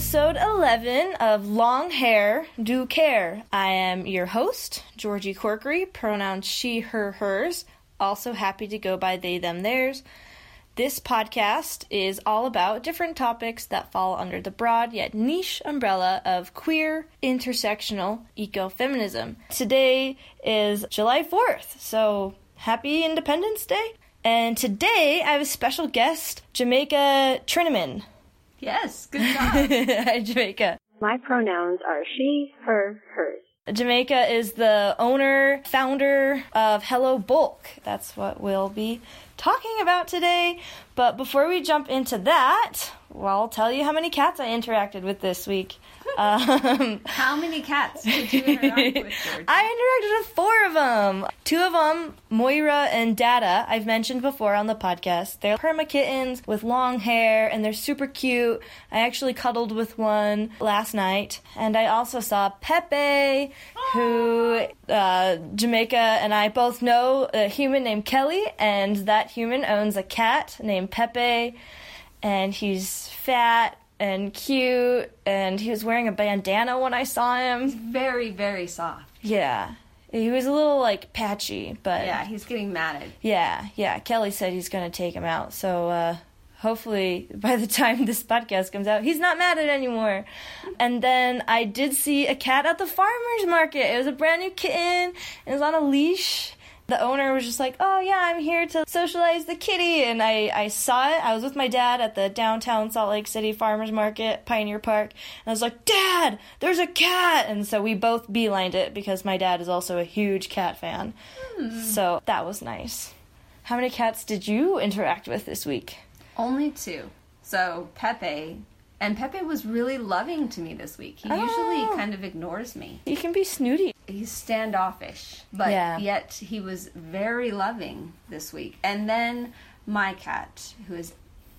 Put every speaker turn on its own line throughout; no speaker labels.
episode 11 of Long Hair Do Care. I am your host, Georgie Corkery, pronouns she, her, hers. Also happy to go by they, them, theirs. This podcast is all about different topics that fall under the broad yet niche umbrella of queer, intersectional ecofeminism. Today is July 4th, so happy Independence Day. And today I have a special guest, Jamaica Trinnaman.
Yes, good job.
Hi, Jamaica.
My pronouns are she, her, hers.
Jamaica is the owner, founder of Hello Bulk. That's what we'll be talking about today. But before we jump into that, well, I'll tell you how many cats I interacted with this week. Um,
How many cats did you interact with, George?
I interacted with four of them. Two of them, Moira and Dada, I've mentioned before on the podcast. They're perma kittens with long hair and they're super cute. I actually cuddled with one last night. And I also saw Pepe, who uh, Jamaica and I both know a human named Kelly, and that human owns a cat named Pepe. And he's fat and cute, and he was wearing a bandana when I saw him.
Very, very soft.
Yeah. He was a little like patchy, but
Yeah, he's getting matted.
yeah, yeah. Kelly said he's gonna take him out, so uh, hopefully by the time this podcast comes out, he's not mad at anymore. And then I did see a cat at the farmer's market. It was a brand new kitten. And it was on a leash. The owner was just like, "Oh yeah, I'm here to socialize the kitty," and I I saw it. I was with my dad at the downtown Salt Lake City Farmers Market, Pioneer Park, and I was like, "Dad, there's a cat!" And so we both beelined it because my dad is also a huge cat fan. Hmm. So that was nice. How many cats did you interact with this week?
Only two. So Pepe, and Pepe was really loving to me this week. He
Oh.
usually kind of ignores me.
He can be snooty.
He's standoffish, but
Yeah.
yet he was very loving this week. And then my cat, who is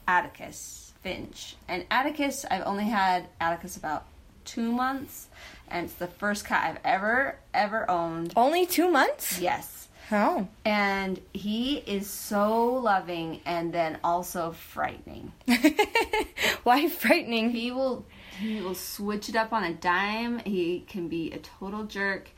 Atticus Finch. And Atticus, I've only had Atticus about two months, and it's the first cat I've ever, ever owned.
Only two months?
Yes.
Oh.
And he is so loving and then also frightening.
Why frightening?
He will he will switch it up on a dime. He can be a total jerk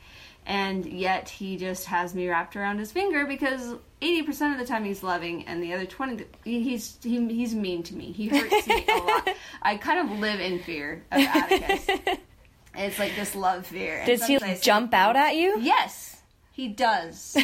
and yet he just has me wrapped around his finger because 80% of the time he's loving and the other 20 he's he, he's mean to me. He hurts me a lot. I kind of live in fear of Atticus. It's like this love fear.
Does he
sometimes I say
jump out at you?
Yes. He does.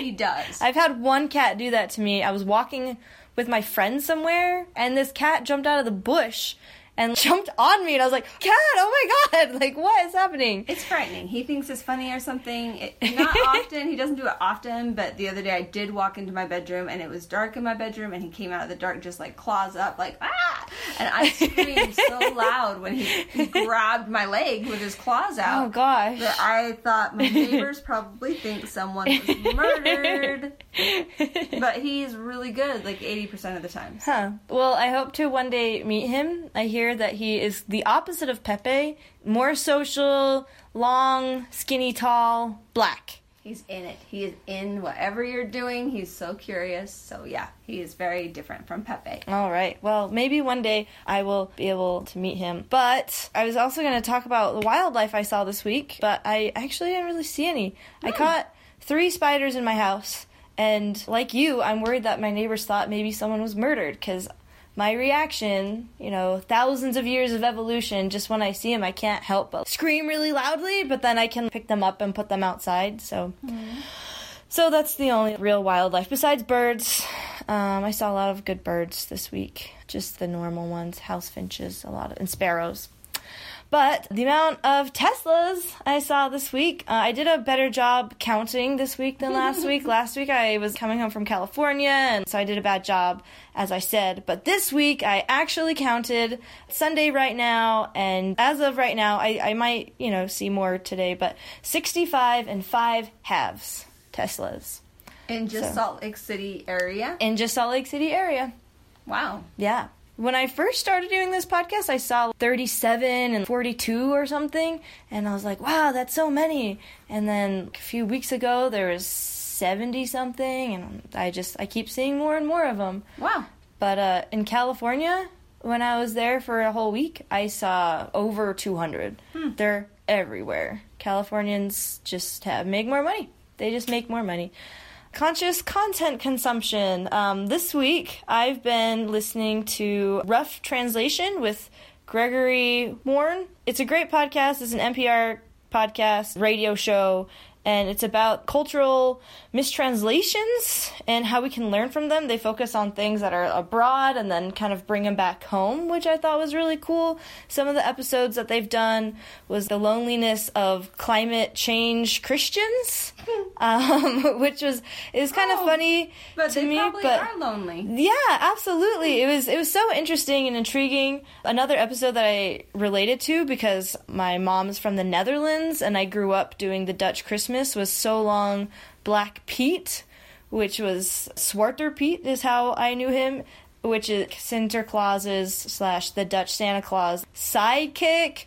he does.
I've had one cat do that to me. I was walking with my friend somewhere, and this cat jumped out of the bush and jumped on me, and I was like, "Cat! Oh my god! Like, what is happening?"
It's frightening. He thinks it's funny or something. It, not often. He doesn't do it often. But the other day, I did walk into my bedroom, and it was dark in my bedroom, and he came out of the dark just like claws up, like ah! And I screamed so loud when he, he grabbed my leg with his claws out.
Oh gosh.
that I thought my neighbors probably think someone was murdered. But he's really good, like eighty percent of the time.
Huh. Well, I hope to one day meet him. I hear that he is the opposite of Pepe, more social, long, skinny, tall, black.
He's in it. He is in whatever you're doing. He's so curious. So yeah, he is very different from Pepe.
All right. Well, maybe one day I will be able to meet him. But I was also going to talk about the wildlife I saw this week, but I actually didn't really see any. I hmm. caught three spiders in my house, and like you, I'm worried that my neighbors thought maybe someone was murdered because my reaction, you know, thousands of years of evolution, just when I see them, I can't help but scream really loudly, but then I can pick them up and put them outside. So. So that's the only real wildlife. Besides birds, um, I saw a lot of good birds this week. Just the normal ones, house finches, a lot of, and sparrows. But the amount of Teslas I saw this week, uh, I did a better job counting this week than last week. Last week I was coming home from California, and so I did a bad job, as I said. But this week I actually counted Sunday right now, and as of right now, I, I might, you know, see more today, but 65 and 5 halves Teslas
In just
So-
Salt Lake City area.
in just Salt Lake City area.
Wow.
Yeah. When I first started doing this podcast, I saw 37 and 42 or something, and I was like, wow, that's so many. And then a few weeks ago, there was 70 something, and I just, I keep seeing more and more of them.
Wow.
But uh, in California, when I was there for a whole week, I saw over 200. They're everywhere. Californians just have make more money. They just make more money. Conscious content consumption. Um, this week, I've been listening to Rough Translation with Gregory Warner. It's a great podcast. It's an NPR podcast, radio show, and it's about cultural mistranslations and how we can learn from them. They focus on things that are abroad and then kind of bring them back home, which I thought was really cool. Some of the episodes that they've done was the loneliness of climate change Christians, um, which was is kind
Oh,
of funny
But
to
they
me.
probably
but
are lonely.
yeah, absolutely. It was it was so interesting and intriguing. Another episode that I related to because my mom's from the Netherlands and I grew up doing the Dutch Christmas was so long Black Pete, which was Zwarte Piet is how I knew him, which is Sinterklaas's slash the Dutch Santa Claus sidekick,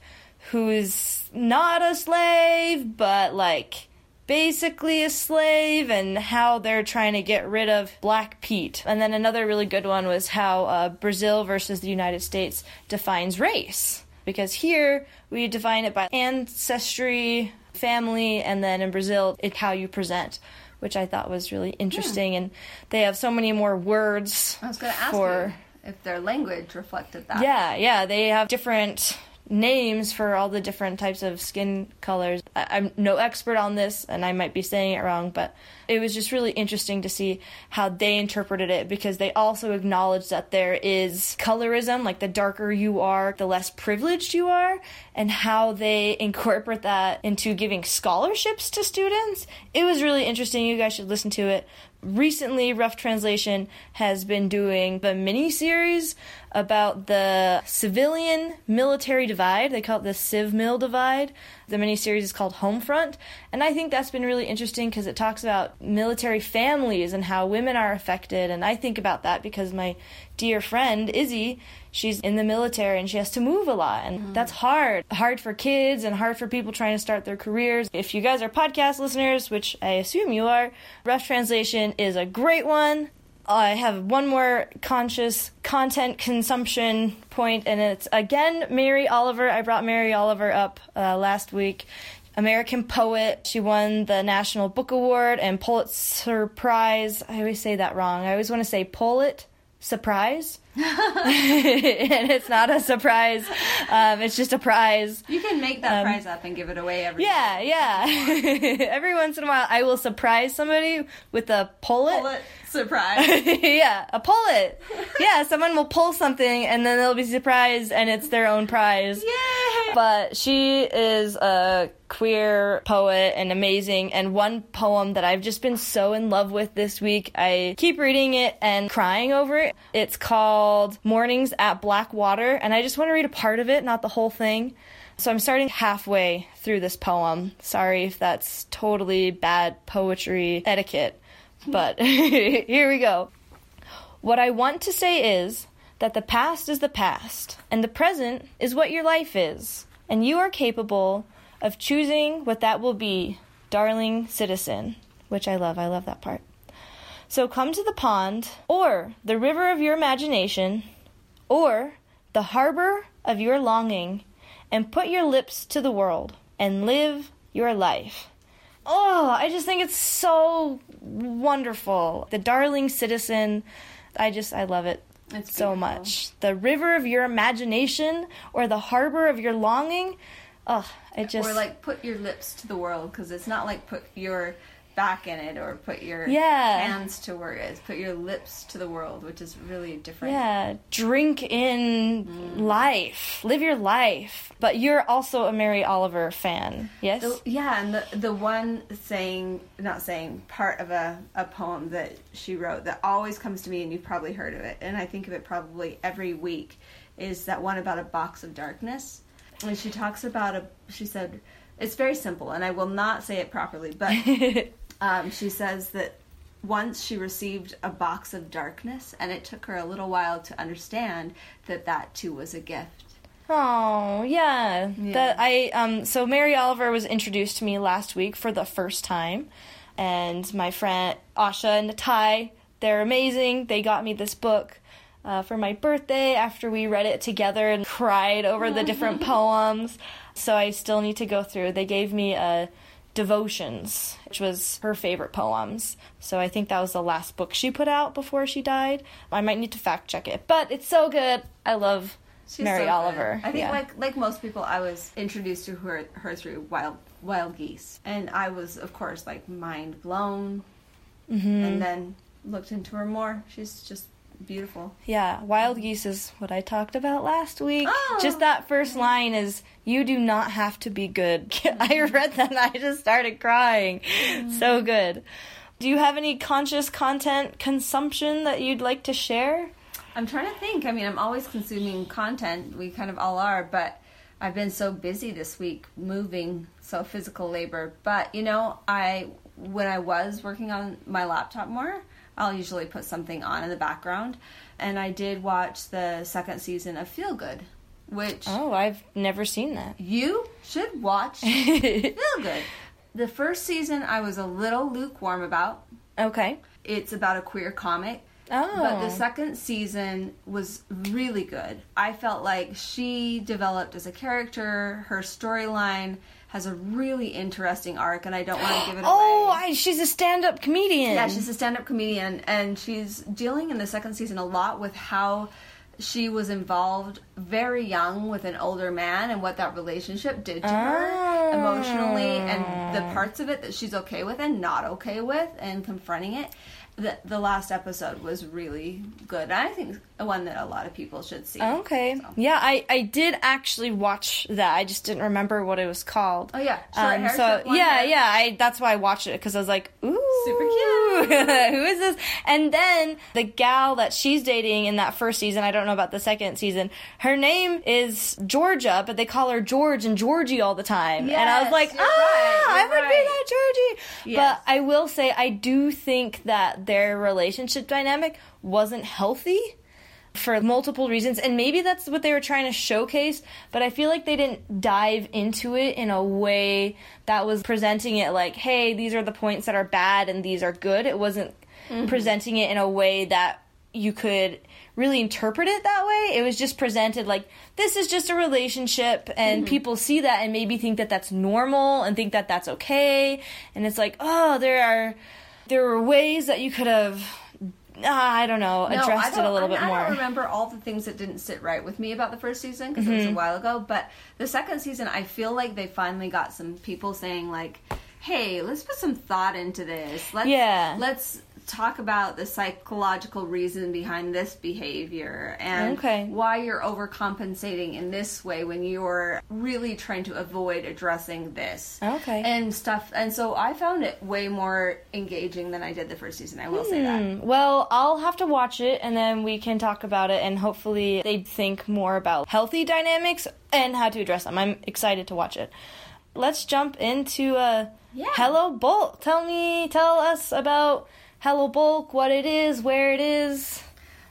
who's not a slave but like basically a slave and how they're trying to get rid of Black Pete. And then another really good one was how uh, Brazil versus the United States defines race. Because here we define it by ancestry, family, and then in Brazil it's how you present, which I thought was really interesting. And they have so many more words
I was going to ask
for
you if their language reflected that.
yeah, yeah, they have different names for all the different types of skin colors. I- I'm no expert on this, and I might be saying it wrong, but it was just really interesting to see how they interpreted it because they also acknowledged that there is colorism, like the darker you are, the less privileged you are, and how they incorporate that into giving scholarships to students. It was really interesting. You guys should listen to it recently rough translation has been doing the mini series about the civilian military divide. They call it the civ mil divide. The mini series is called homefront. And i think that's been really interesting because it talks about military families and how women are affected. And i think about that because my dear friend izzy she's in the military and she has to move a lot. And mm. that's hard. Hard for kids and hard for people trying to start their careers. If you guys are podcast listeners which i assume you are rough translation is a great one i have one more conscious content consumption point and it's again mary oliver i brought mary oliver up uh, last week American poet. She won the National Book Award and Pulitzer Prize. I always say that wrong. I always want to say Polit surprise. and it's not a surprise. Um, it's just a prize.
You can make that prize up and give it away every
Um, Yeah, yeah. Every once in a while, I will surprise somebody with a pullet.
It, surprise.
yeah, a pullet. Yeah, someone will pull something and then they'll be surprised and it's their own prize.
Yay!
But she is a queer poet and amazing. And one poem that I've just been so in love with this week, I keep reading it and crying over it. It's called Mornings at Blackwater. And I just want to read a part of it, not the whole thing. So I'm starting halfway through this poem. Sorry if that's totally bad poetry etiquette. But here we go. What I want to say is that the past is the past, and the present is what your life is, and you are capable of choosing what that will be, darling citizen. Which I love, I love that part. So come to the pond, or the river of your imagination, or the harbor of your longing, and put your lips to the world and live your life. Oh, I just think it's so wonderful. The darling citizen, I just, I love it
It's
so
beautiful.
much. The river of your imagination or the harbor of your longing. Oh, it just.
or like put your lips to the world because it's not like put your back in it or put your
Yeah.
hands to where it is. Put your lips to the world, which is really different.
Yeah, drink in mm. life, live your life. But you're also a Mary Oliver fan, yes?
The- yeah, and the the one saying, not saying, part of a, a poem that she wrote that always comes to me, and you've probably heard of it, and I think of it probably every week, is that one about a box of darkness. And she talks about a, she said, it's very simple, and I will not say it properly, but um, she says that once she received a box of darkness, and it took her a little while to understand that that too was a gift.
Oh, yeah.
Yeah.
That I um so Mary Oliver was introduced to me last week for the first time. And my friend Asha and Natai, they're amazing. They got me this book. uh, for my birthday after we read it together and cried over the different poems. So I still need to go through. They gave me a devotions, which was her favorite poems. So I think that was the last book she put out before she died. I might need to fact check it, but it's so good. I love
She's
Mary
so good.
Oliver.
I think
yeah.
like like most people, I was introduced to her her through Wild Wild Geese, and I was of course like mind blown,
Mm-hmm.
and then looked into her more. She's just beautiful.
Yeah, wild geese is what I talked about last week.
Oh.
Just that first line is you do not have to be good. I mm-hmm. read that and I just started crying. Mm-hmm. So good. Do you have any conscious content consumption that you'd like to share?
I'm trying to think. I mean, I'm always consuming content. We kind of all are, but I've been so busy this week moving, so physical labor. But you know, I when I was working on my laptop more, I'll usually put something on in the background, and I did watch the second season of Feel Good, which
Oh, I've never seen that.
you should watch. Feel Good. The first season I was a little lukewarm about.
okay.
It's about a queer comic.
Oh.
But the oh. second season was really good. I felt like she developed as a character. Her storyline has a really interesting arc, and I don't want to give it
Oh,
away.
I, she's a stand-up comedian.
yeah, she's a stand-up comedian, and she's dealing in the second season a lot with how she was involved very young with an older man and what that relationship did to her ah. emotionally and the parts of it that she's okay with and not okay with and confronting it the, the last episode was really good i think one that a lot of people should see
Okay.
So.
Yeah, I, I did actually watch that. I just didn't remember what it was called.
oh yeah short hair,
so yeah,
hair.
yeah, I that's why I watched it because I was like, ooh,
Super cute.
Who is this? And then the gal that she's dating in that first season, I don't know about the second season. Her name is Georgia, but they call her George and Georgie all the time. and I was like, ah,
right,
I would be that Georgie.
Yes.
But I will say, I do think that their relationship dynamic wasn't healthy for multiple reasons and maybe that's what they were trying to showcase but i feel like they didn't dive into it in a way that was presenting it like hey these are the points that are bad and these are good. It wasn't mm-hmm. presenting it in a way that you could really interpret it that way. It was just presented like this is just a relationship and mm-hmm. people see that and maybe think that that's normal and think that that's okay and it's like oh there are there were ways that you could have ah, I don't know, addressed it
don't-
a little bit more.
I don't remember all the things that didn't sit right with me about the first season because it was a
Mm-hmm.
while ago. But the second season, I feel like they finally got some people saying like, "Hey, let's put some thought into this. Let's
Yeah.
let's talk about the psychological reason behind this behavior and
Okay.
why you're overcompensating in this way when you're really trying to avoid addressing this."
Okay.
And stuff. And so I found it way more engaging than I did the first season. I will say that.
Hmm, Well, I'll have to watch it and then we can talk about it and hopefully they think more about healthy dynamics and how to address them. I'm excited to watch it. Let's jump into uh
Yeah.
Hello Bulk. Tell me tell us about Hello Bulk, what it is, where it is.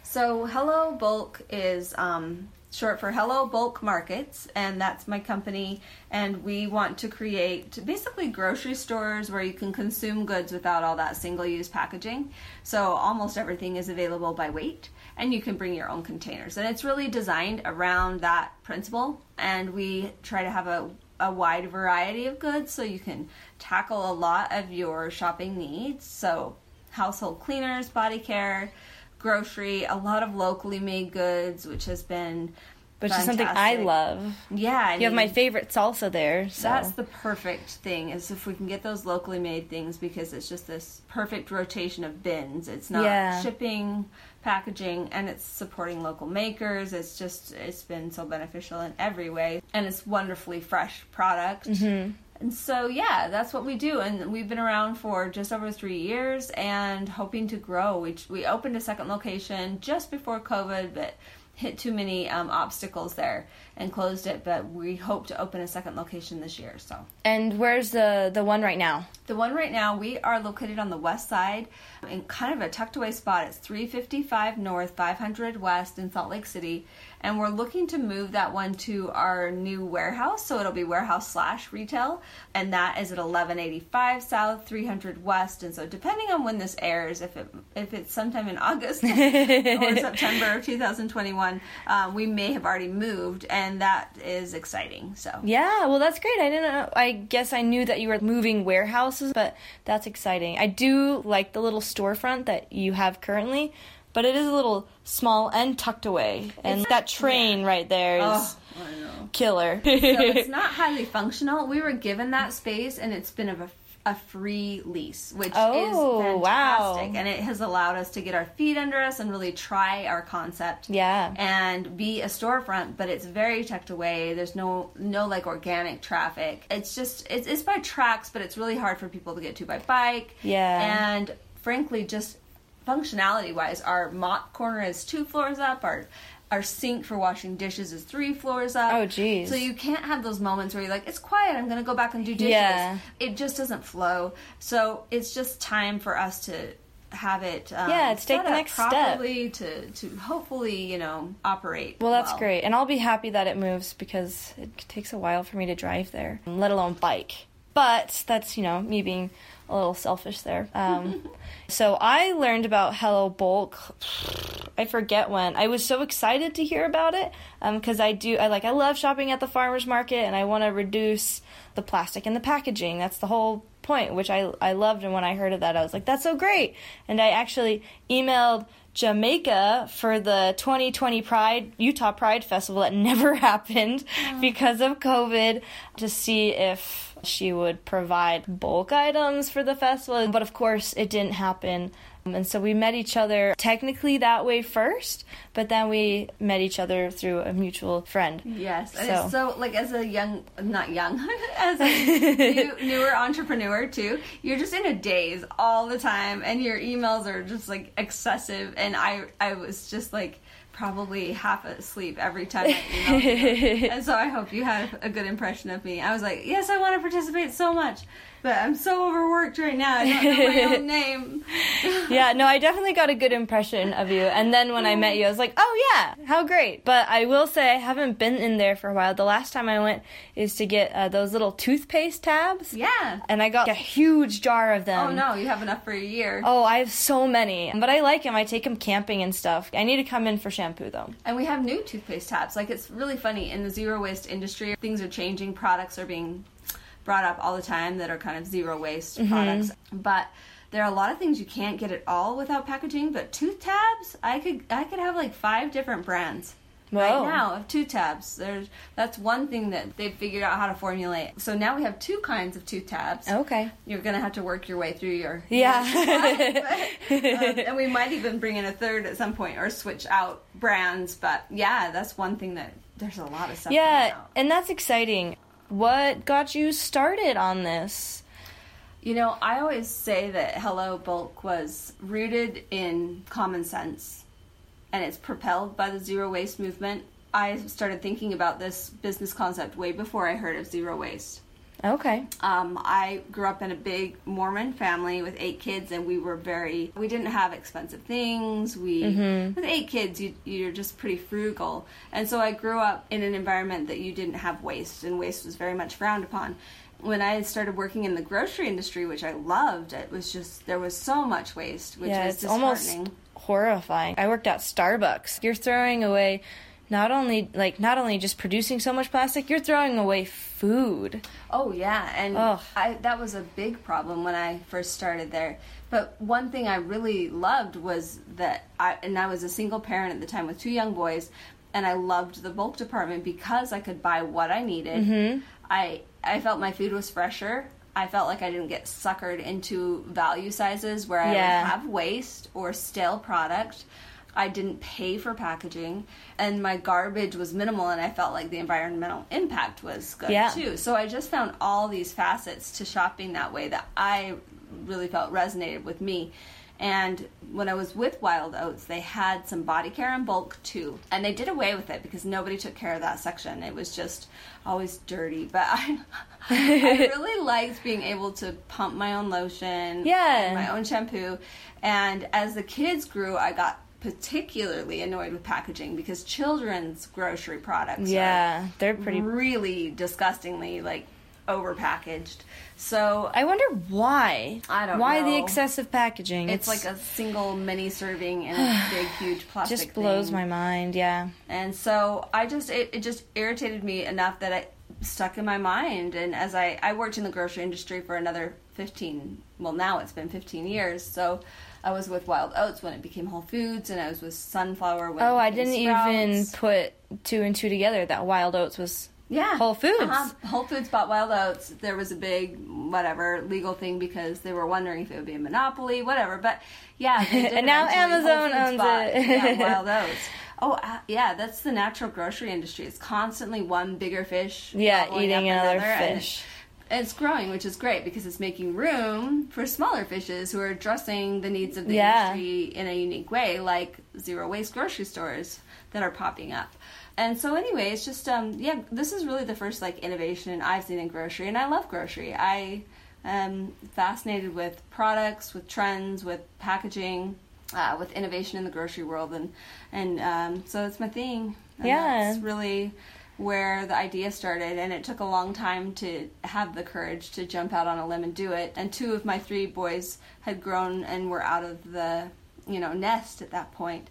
So Hello Bulk is um, short for Hello Bulk Markets, and that's my company. And we want to create basically grocery stores where you can consume goods without all that single-use packaging. So almost everything is available by weight, and you can bring your own containers. And it's really designed around that principle. And we try to have a a wide variety of goods so you can tackle a lot of your shopping needs. So household cleaners, body care, grocery, a lot of locally made goods, which has been
Which is something I love.
Yeah, I
You have my favorite salsa there. So.
That's the perfect thing is if we can get those locally made things because it's just this perfect rotation of bins. It's not
Yeah.
shipping, packaging, and it's supporting local makers. It's just it's been so beneficial in every way, and it's wonderfully fresh product.
Mm-hmm.
And so yeah, that's what we do, and we've been around for just over three years and hoping to grow. We we opened a second location just before COVID, but hit too many um, obstacles there and closed it. But we hope to open a second location this year. So
and where's the the one right now?
the one right now, we are located on the west side in kind of a tucked away spot. It's 355 North, 500 West in Salt Lake City. and we're looking to move that one to our new warehouse. So it'll be warehouse slash retail, and that is at 1185 South, 300 West. And so depending on when this airs, if it if it's sometime in August or September of 2021, um, we may have already moved, and that is exciting. So
Yeah, well, that's great. I didn't know. I guess I knew that you were moving warehouses, but that's exciting. I do like the little storefront that you have currently, but it is a little small and tucked away. And
It's-
that train right there is
Oh,
killer.
so it's not highly functional. We were given that space, and it's been a, a free lease, which
Oh,
is
wow.
fantastic, and it has allowed us to get our feet under us and really try our concept.
Yeah.
and be a storefront, but it's very tucked away. There's no no like organic traffic. It's just it's, it's by tracks, but it's really hard for people to get to by bike.
Yeah.
and frankly, just functionality wise, our mop corner is two floors up. Our our sink for washing dishes is three floors up.
Oh, geez.
So you can't have those moments where you're like, it's quiet. I'm gonna go back and do dishes.
Yeah.
It just doesn't flow. So it's just time for us to have it. Um,
Yeah, it's take the next step.
to to hopefully you know operate.
Well, that's great. And I'll be happy that it moves because it takes a while for me to drive there, let alone bike. But that's, you know, me being a little selfish there. Um, so I learned about Hello Bulk. I forget when. I was so excited to hear about it because I do. I like. I love shopping at the farmers market, and I want to reduce the plastic and the packaging. That's the whole point, which I I loved. And when I heard of that, I was like, "That's so great!" And I actually emailed Jamaica for the 2020 Pride Utah Pride Festival that never happened because of COVID to see if she would provide bulk items for the festival. But of course, it didn't happen. Um, and so we met each other technically that way first, but then we met each other through a mutual friend.
Yes, and
So-
so like as a young, not young, as a new, newer entrepreneur too, you're just in a daze all the time, and your emails are just like excessive. And I, I was just like probably half asleep every time I emailed you. and so I hope you had a good impression of me. I was like, yes, I want to participate so much, but I'm so overworked right now. I don't know my own name.
yeah, no, I definitely got a good impression of you. And then when I met you, I was like, oh yeah, how great. But I will say I haven't been in there for a while. The last time I went is to get uh, those little toothpaste tabs.
Yeah.
And I got a huge jar of them.
Oh no, you have enough for a year.
Oh, I have so many. But I like them. I take them camping and stuff. I need to come in for shampoo though.
And we have new toothpaste tabs. Like it's really funny in the zero waste industry, things are changing. Products are being brought up all the time that are kind of zero waste
Mm-hmm.
products. But there are a lot of things you can't get at all without packaging. But tooth tabs, I could I could have like five different brands.
Whoa.
Right now of tooth tabs. There's that's one thing that they've figured out how to formulate. So now we have two kinds of tooth tabs.
Okay.
You're gonna have to work your way through your
Yeah.
um, and we might even bring in a third at some point or switch out brands. But yeah, that's one thing that there's a lot of stuff.
yeah, and that's exciting. What got you started on this?
You know, I always say that Hello Bulk was rooted in common sense and it's propelled by the zero waste movement. I started thinking about this business concept way before I heard of zero waste.
Okay.
Um, I grew up in a big Mormon family with eight kids, and we were very. We didn't have expensive things. We with eight kids, you, you're just pretty frugal, and so I grew up in an environment that you didn't have waste, and waste was very much frowned upon. When I started working in the grocery industry, which I loved, it was just there was so much waste, which
yeah,
was
it's almost horrifying. I worked at Starbucks. You're throwing away not only like not only just producing so much plastic, you're throwing away food.
Oh yeah, and. I, that was a big problem when I first started there. But one thing I really loved was that I and I was a single parent at the time with two young boys, and I loved the bulk department because I could buy what I needed.
Mm-hmm.
I I felt my food was fresher. I felt like I didn't get suckered into value sizes where I
Yeah.
would have waste or stale product. I didn't pay for packaging, and my garbage was minimal, and I felt like the environmental impact was good
Yeah.
too. So I just found all these facets to shopping that way that I really felt resonated with me. And when I was with Wild Oats, they had some body care in bulk too. And they did away with it because nobody took care of that section. It was just always dirty. But I, I really liked being able to pump my own lotion,
Yeah.
my own shampoo. And as the kids grew, I got particularly annoyed with packaging because children's grocery products
Yeah, they're pretty.
really disgustingly like overpackaged. So
I wonder why.
I don't
why the excessive packaging.
it's, like a single mini serving in a big huge plastic
just blows
thing.
my mind. Yeah.
And so I just it, it just irritated me enough that it stuck in my mind. And as I I worked in the grocery industry for another fifteen well now it's been fifteen years. So I was with Wild Oats when it became Whole Foods, and I was with Sunflower when.
Oh, I didn't even put two and two together that Wild Oats was.
Yeah,
Whole Foods.
Uh-huh. Whole Foods bought Wild Oats. There was a big whatever legal thing because they were wondering if it would be a monopoly, whatever. But yeah,
And now Amazon owns
bought,
it.
yeah, Wild Oats. Oh uh, yeah, that's the natural grocery industry. It's constantly one bigger fish.
Yeah, eating another
and
fish.
It's growing, which is great because it's making room for smaller fishes who are addressing the needs of the
Yeah.
industry in a unique way, like zero waste grocery stores that are popping up. And so, anyway, it's just um, yeah, this is really the first like innovation I've seen in grocery, and I love grocery. I am fascinated with products, with trends, with packaging, uh, with innovation in the grocery world, and and um, so it's my thing. And
Yeah.
that's really where the idea started and it took a long time to have the courage to jump out on a limb and do it and two of my three boys had grown and were out of the you know nest at that point. point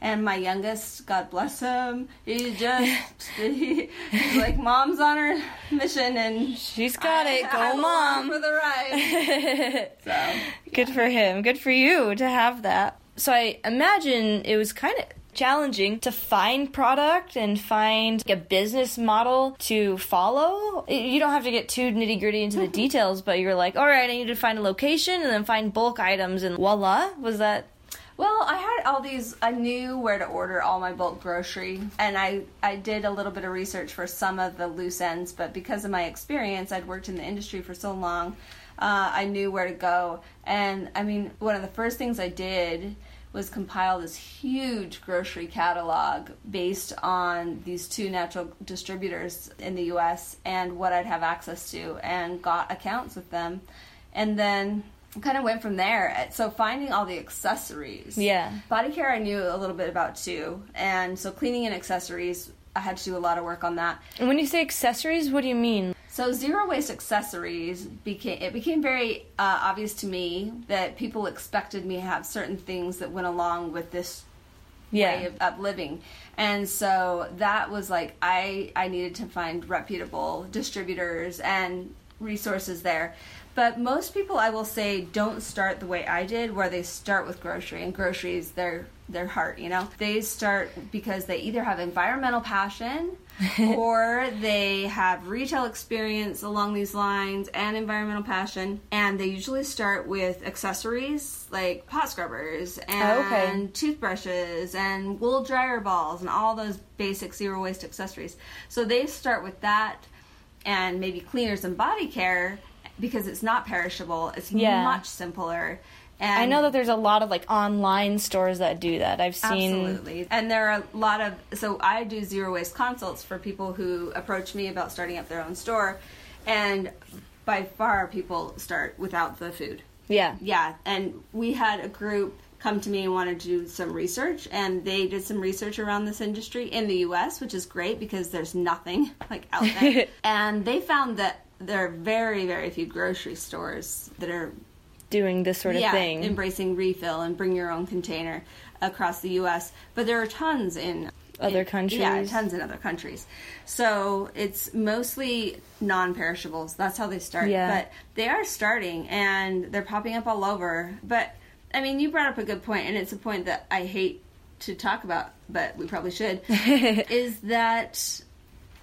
and my youngest god bless him he just he, he's like mom's on her mission and
She's got it. Go,
I'm
mom.
for the ride so
Good for him. Good for you to have that. So I imagine it was kind of challenging to find product and find a business model to follow. You don't have to get too nitty gritty into the details, but you're like, all right, I need to find a location and then find bulk items, and voila, was that?
Well, I had all these. I knew where to order all my bulk grocery, and I I did a little bit of research for some of the loose ends. But because of my experience, I'd worked in the industry for so long, uh, I knew where to go. And I mean, one of the first things I did was compile this huge grocery catalog based on these two natural distributors in the U.S. and what I'd have access to, and got accounts with them, and then kind of went from there. So finding all the accessories.
Yeah.
Body care I knew a little bit about too. And so cleaning and accessories, I had to do a lot of work on that.
And when you say accessories, what do you mean?
So zero waste accessories became it became very uh, obvious to me that people expected me to have certain things that went along with this
Yeah.
way of, of living. And so that was like I I needed to find reputable distributors and resources there. But most people I will say don't start the way I did where they start with grocery and groceries their their heart, you know. They start because they either have environmental passion or they have retail experience along these lines and environmental passion and they usually start with accessories like pot scrubbers and
Oh, okay.
toothbrushes and wool dryer balls and all those basic zero waste accessories. So they start with that and maybe cleaners and body care because it's not perishable. It's
Yeah.
much simpler. And
I know that there's a lot of like online stores that do that. I've seen.
Absolutely. And there are a lot of so I do zero waste consults for people who approach me about starting up their own store and by far people start without the food.
Yeah.
Yeah, and we had a group come to me and wanted to do some research and they did some research around this industry in the US, which is great because there's nothing like out there. and they found that there are very very few grocery stores that are
Doing this sort of
yeah,
thing.
embracing refill and bring your own container across the U.S. But there are tons in
Other
in-
countries.
Yeah, tons in other countries. So it's mostly non-perishables. That's how they start.
Yeah.
But they are starting and they're popping up all over. But I mean, you brought up a good point, and it's a point that I hate to talk about, but we probably should. is that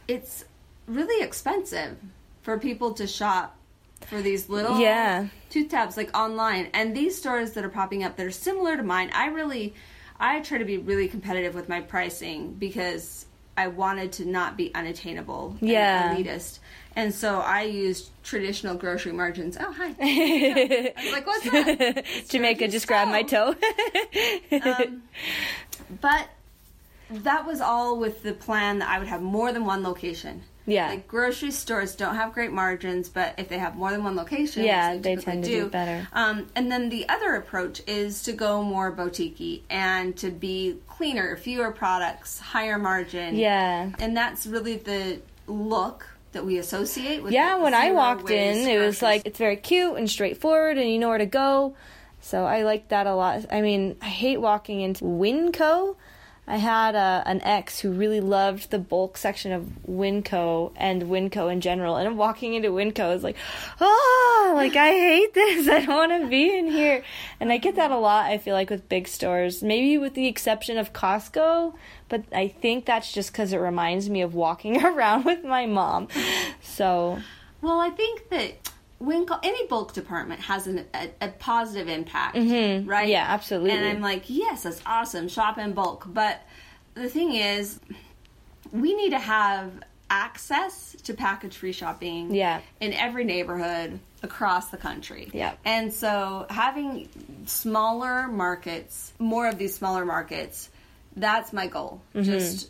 it's really expensive for people to shop for these little
Yeah.
tooth tabs like online and these stores that are popping up that are similar to mine i really i try to be really competitive with my pricing because i wanted to not be unattainable
Yeah.
elitist and so i used traditional grocery margins oh hi i was like what's that
Jamaica just grabbed my toe.
um, but that was all with the plan that I would have more than one location.
Yeah.
Like grocery stores don't have great margins, but if they have more than one location,
Yeah,
which
they tend to do better.
Um, and then the other approach is to go more boutique and to be cleaner, fewer products, higher margin.
Yeah.
And that's really the look that we associate with
Yeah, when I walked in, it was like it's very cute and straightforward, and you know where to go. So I like that a lot. I mean, I hate walking into Winco. I had a, an ex who really loved the bulk section of Winco and Winco in general, and I'm walking into Winco is like, oh, like I hate this. I don't want to be in here. And I get that a lot. I feel like with big stores, maybe with the exception of Costco, but I think that's just because it reminds me of walking around with my mom. So
Well, I think that Winco, any bulk department has an, a, a positive impact, right?
Mm-hmm. Yeah, absolutely.
And I'm like, yes, that's awesome. Shop in bulk. But the thing is, we need to have access to package free shopping
Yeah.
in every neighborhood across the country.
Yeah.
And so having smaller markets, more of these smaller markets, that's my goal.
Mm-hmm.
Just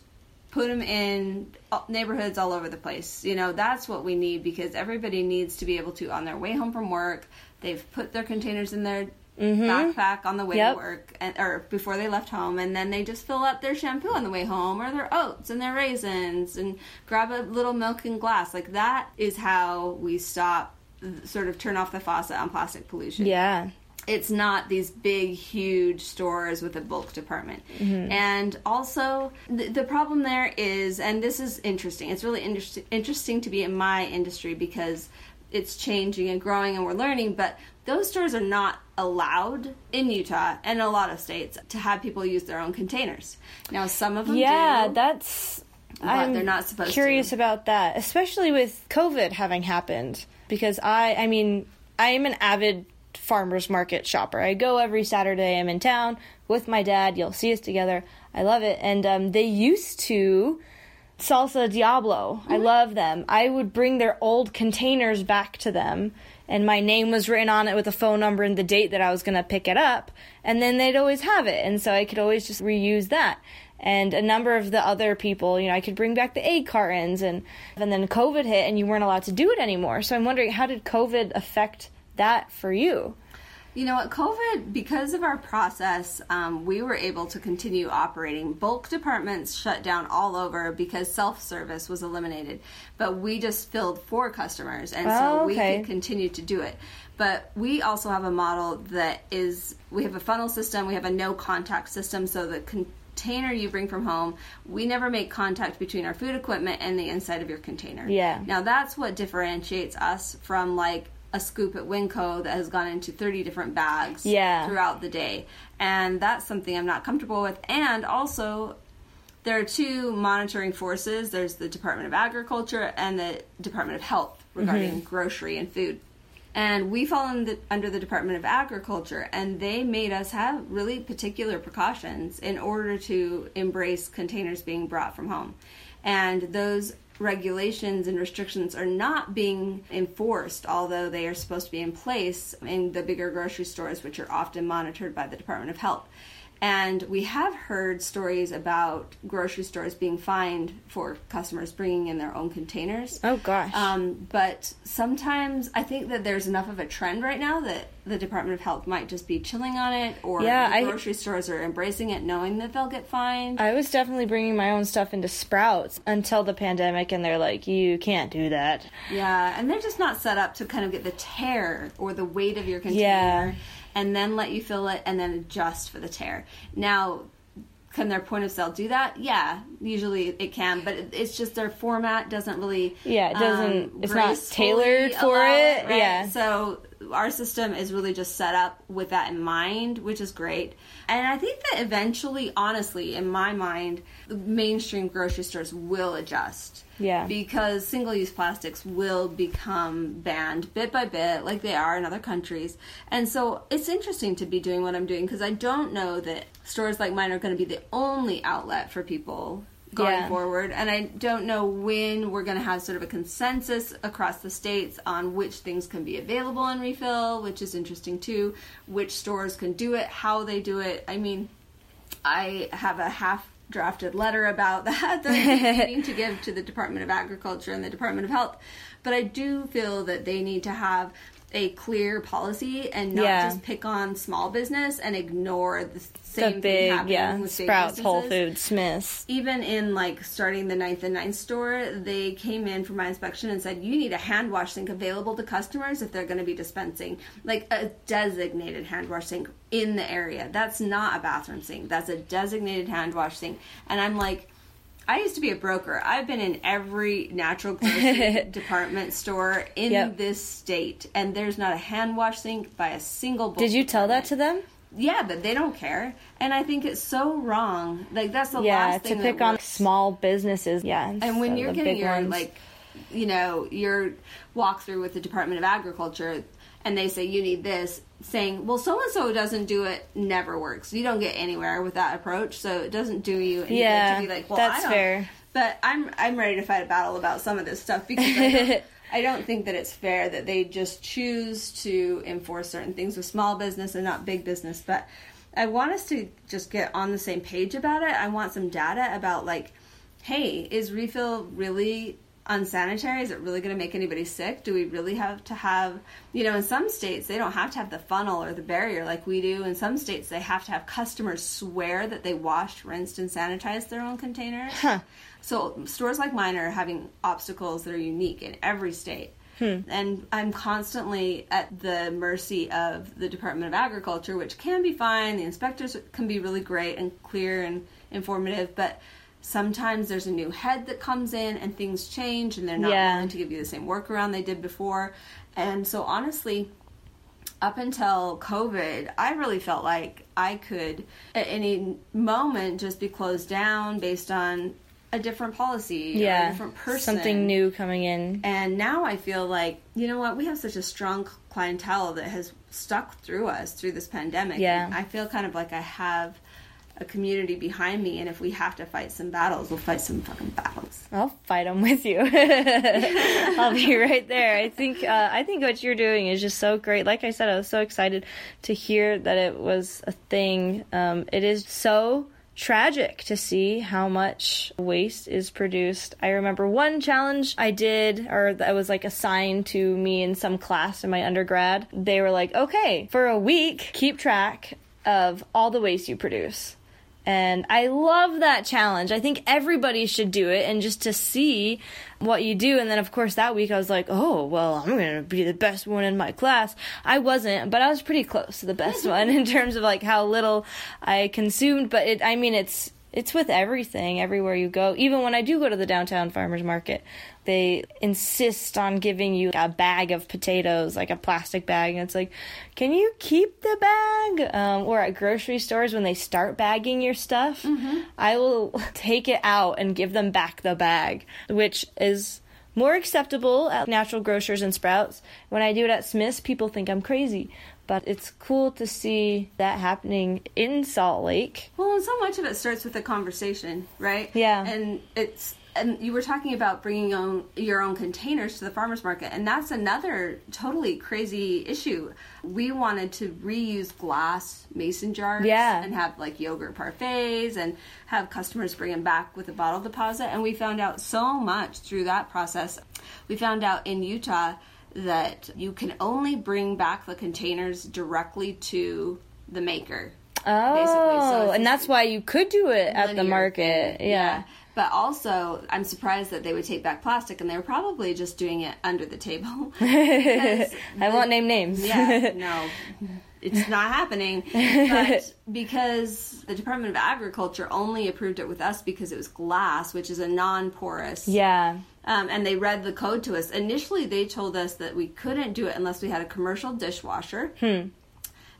put them in neighborhoods all over the place. You know, that's what we need because everybody needs to be able to on their way home from work, they've put their containers in their backpack on the way
Mm-hmm. Yep.
to work and or before they left home and then they just fill up their shampoo on the way home or their oats and their raisins and grab a little milk and glass. Like that is how we stop sort of turn off the faucet on plastic pollution
yeah.
It's not these big huge stores with a bulk department mm-hmm. and also the, the problem there is and this is interesting it's really interest, interesting to be in my industry because it's changing and growing and we're learning but those stores are not allowed in utah and a lot of states to have people use their own containers now some of them
Yeah,
do
that's. I'm
they're not supposed to.
curious about that, especially with COVID having happened. Because I, I mean, I am an avid farmers market shopper. I go every Saturday. I'm in town with my dad. You'll see us together. I love it. And um, they used to Salsa Diablo. I love them. I would bring their old containers back to them, and my name was written on it with a phone number and the date that I was going to pick it up, and then they'd always have it, and so I could always just reuse that. And a number of the other people, you know, I could bring back the egg cartons, and and then COVID hit, and you weren't allowed to do it anymore. So I'm wondering, how did COVID affect that for you?
You know what? COVID, because of our process, um, we were able to continue operating. Bulk departments shut down all over because self service was eliminated. But we just filled for customers, and so
Oh,
we
okay.
could continue to do it. But we also have a model that is we have a funnel system, we have a no contact system, so the container you bring from home, we never make contact between our food equipment and the inside of your container.
Yeah.
Now that's what differentiates us from like a scoop at Winco that has gone into 30 different bags
Yeah.
throughout the day. And that's something I'm not comfortable with. And also, there are two monitoring forces there's the Department of Agriculture and the Department of Health mm-hmm. regarding grocery and food. And we fall in the, under the Department of Agriculture, and they made us have really particular precautions in order to embrace containers being brought from home. And those regulations and restrictions are not being enforced, although they are supposed to be in place in the bigger grocery stores, which are often monitored by the Department of Health. And we have heard stories about grocery stores being fined for customers bringing in their own containers.
Oh gosh.
Um, but sometimes I think that there's enough of a trend right now that the Department of Health might just be chilling on it, or
Yeah, I-
grocery stores are embracing it, knowing that they'll get fined.
I was definitely bringing my own stuff into Sprouts until the pandemic, and they're like, you can't do that.
yeah, and they're just not set up to kind of get the tare or the weight of your container,
Yeah.
And then let you fill it, and then adjust for the tare. Now. Can their point of sale do that? Yeah, usually it can, but it's just their format doesn't really.
Yeah, it doesn't-
um,
it's not tailored for
allow
it,
right?
yeah.
So our system is really just set up with that in mind, which is great. And I think that eventually, honestly, in my mind, the mainstream grocery stores will adjust.
Yeah.
Because single use plastics will become banned bit by bit, like they are in other countries. And so it's interesting to be doing what I'm doing because I don't know that stores like mine are going to be the only outlet for people going
Yeah.
forward. And I don't know when we're going to have sort of a consensus across the states on which things can be available in refill, which is interesting too. Which stores can do it, how they do it. I mean, I have a half drafted letter about that that I'm needing to give to the Department of Agriculture and the Department of Health. But I do feel that they need to have a clear policy and not
Yeah.
just pick on small business and ignore the
The
same thing happening
yeah,
with big
Sprouts, Whole Foods, Smiths.
even in like starting the ninth and ninth store, they came in for my inspection and said you need a hand wash sink available to customers if they're going to be dispensing like a designated hand wash sink in the area. That's not a bathroom sink. That's a designated hand wash sink. And I'm like. I used to be a broker. I've been in every natural department store in
Yep.
this state, and there's not a hand wash sink by a single.
Did you tell that to them?
Yeah, but they don't care, and I think it's so wrong. Like that's the
Yeah,
last
to pick on
works.
small businesses. Yeah,
And when
so
you're getting your
ones.
like, you know, your walkthrough with the Department of Agriculture, and they say you need this, saying, "Well, so and so doesn't do it," never works. You don't get anywhere with that approach, so it doesn't do you any
Yeah,
good to be like, "Well,
that's
I don't."
fair.
But I'm I'm ready to fight a battle about some of this stuff because I don't, I don't think that it's fair that they just choose to enforce certain things with small business and not big business. But I want us to just get on the same page about it. I want some data about like, hey, is refill really unsanitary? Is it really going to make anybody sick? Do we really have to have, you know, in some states they don't have to have the funnel or the barrier like we do. In some states they have to have customers swear that they washed, rinsed, and sanitized their own containers. So stores like mine are having obstacles that are unique in every state. Hmm. And I'm constantly at the mercy of the Department of Agriculture, which can be fine. The inspectors can be really great and clear and informative, but sometimes there's a new head that comes in and things change and they're not
Yeah.
willing to give you the same workaround they did before. And so honestly, up until COVID, I really felt like I could at any moment just be closed down based on a different policy
yeah,
different person.
something new coming in.
And now I feel like, you know what, we have such a strong clientele that has stuck through us through this pandemic.
Yeah.
And I feel kind of like I have a community behind me, and if we have to fight some battles, we'll fight some fucking battles.
I'll fight them with you. I'll be right there. I think uh, I think what you're doing is just so great. Like I said, I was so excited to hear that it was a thing. Um, it is so tragic to see how much waste is produced. I remember one challenge I did, or that was like assigned to me in some class in my undergrad. They were like, okay, for a week, keep track of all the waste you produce. And I love that challenge. I think everybody should do it and just to see what you do. And then, of course, that week I was like, oh, well, I'm going to be the best one in my class. I wasn't, but I was pretty close to the best one in terms of like how little I consumed. But it, I mean, it's, it's with everything, everywhere you go. Even when I do go to the downtown farmers market, they insist on giving you a bag of potatoes, like a plastic bag, and it's like, can you keep the bag? Um, or at grocery stores, when they start bagging your stuff, I will take it out and give them back the bag, which is more acceptable at natural grocers and sprouts. When I do it at Smith's, people think I'm crazy. But it's cool to see that happening in Salt Lake.
Well, and so much of it starts with a conversation, right?
Yeah.
And it's and you were talking about bringing your own, your own containers to the farmers market, and that's another totally crazy issue. We wanted to reuse glass mason jars,
Yeah.
and have like yogurt parfaits, and have customers bring them back with a bottle deposit. And we found out so much through that process. We found out in Utah that you can only bring back the containers directly to the maker.
Oh,
so
and that's why you could do it at the market.
thing.
Yeah.
But also, I'm surprised that they would take back plastic, and they were probably just doing it under the table.
I won't name names.
yeah, no, it's not happening. But because the Department of Agriculture only approved it with us because it was glass, which is a non-porous.
yeah.
Um, and they read the code to us. Initially, they told us that we couldn't do it unless we had a commercial dishwasher.
Hmm.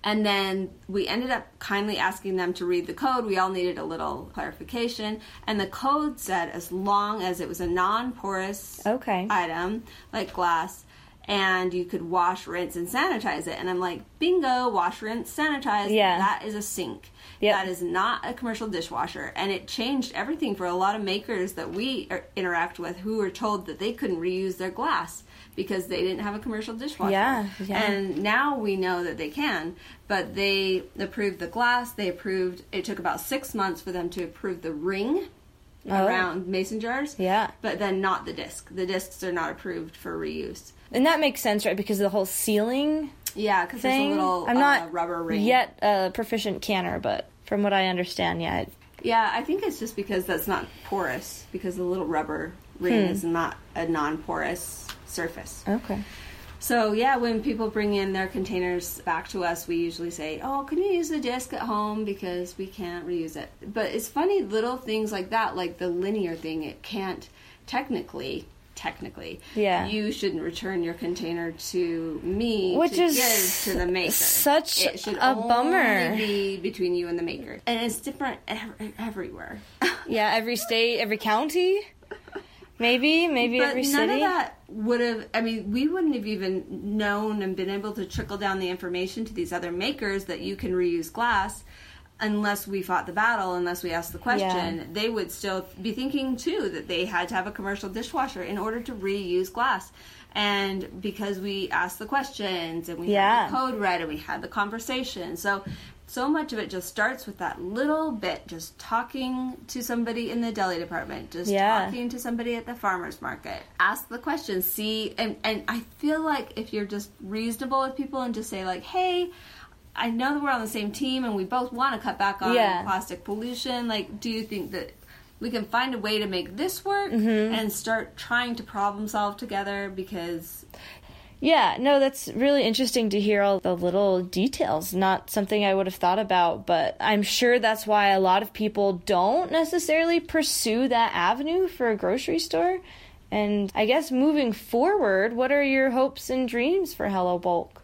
And then we ended up kindly asking them to read the code. We all needed a little clarification. And the code said as long as it was a non porous
Okay.
item, like glass, and you could wash, rinse, and sanitize it. And I'm like, bingo, wash, rinse, sanitize.
Yeah.
That is a sink.
Yep.
That is not a commercial dishwasher. And it changed everything for a lot of makers that we er- interact with who were told that they couldn't reuse their glass because they didn't have a commercial dishwasher.
Yeah, yeah.
And now we know that they can, but they approved the glass. They approved, it took about six months for them to approve the ring
Oh.
around mason jars.
Yeah.
But then not the disc. The discs are not approved for reuse.
And that makes sense, right? Because of the whole sealing
Yeah, because there's a little
I'm
uh,
not
rubber ring.
yet a proficient canner, but from what I understand, yeah. it-
Yeah, I think it's just because that's not porous, because the little rubber ring
Hmm.
is not a non porous surface.
Okay.
So, yeah, when people bring in their containers back to us, we usually say, Oh, can you use the disc at home because we can't reuse it? But it's funny, little things like that, like the linear thing, it can't technically. Technically,
Yeah.
you shouldn't return your container to me
Which
to
is
give to the maker.
such
it should
a
only
bummer.
be between you and the maker, and it's different ev- everywhere.
Yeah, every state, every county, maybe, maybe
But
every
none
city.
of that would have. I mean, we wouldn't have even known and been able to trickle down the information to these other makers that you can reuse glass. Unless we fought the battle, unless we asked the question,
Yeah.
they would still be thinking too that they had to have a commercial dishwasher in order to reuse glass. And because we asked the questions and we
Yeah.
had the code read and we had the conversation, so so much of it just starts with that little bit, just talking to somebody in the deli department, just
Yeah.
talking to somebody at the farmers market. Ask the questions, see, and and I feel like if you're just reasonable with people and just say like, hey. I know that we're on the same team and we both want to cut back on
Yeah.
plastic pollution. Like, do you think that we can find a way to make this work
Mm-hmm.
and start trying to problem solve together? Because
Yeah, no, that's really interesting to hear all the little details. Not something I would have thought about, but I'm sure that's why a lot of people don't necessarily pursue that avenue for a grocery store. And I guess moving forward, what are your hopes and dreams for Hello Bulk?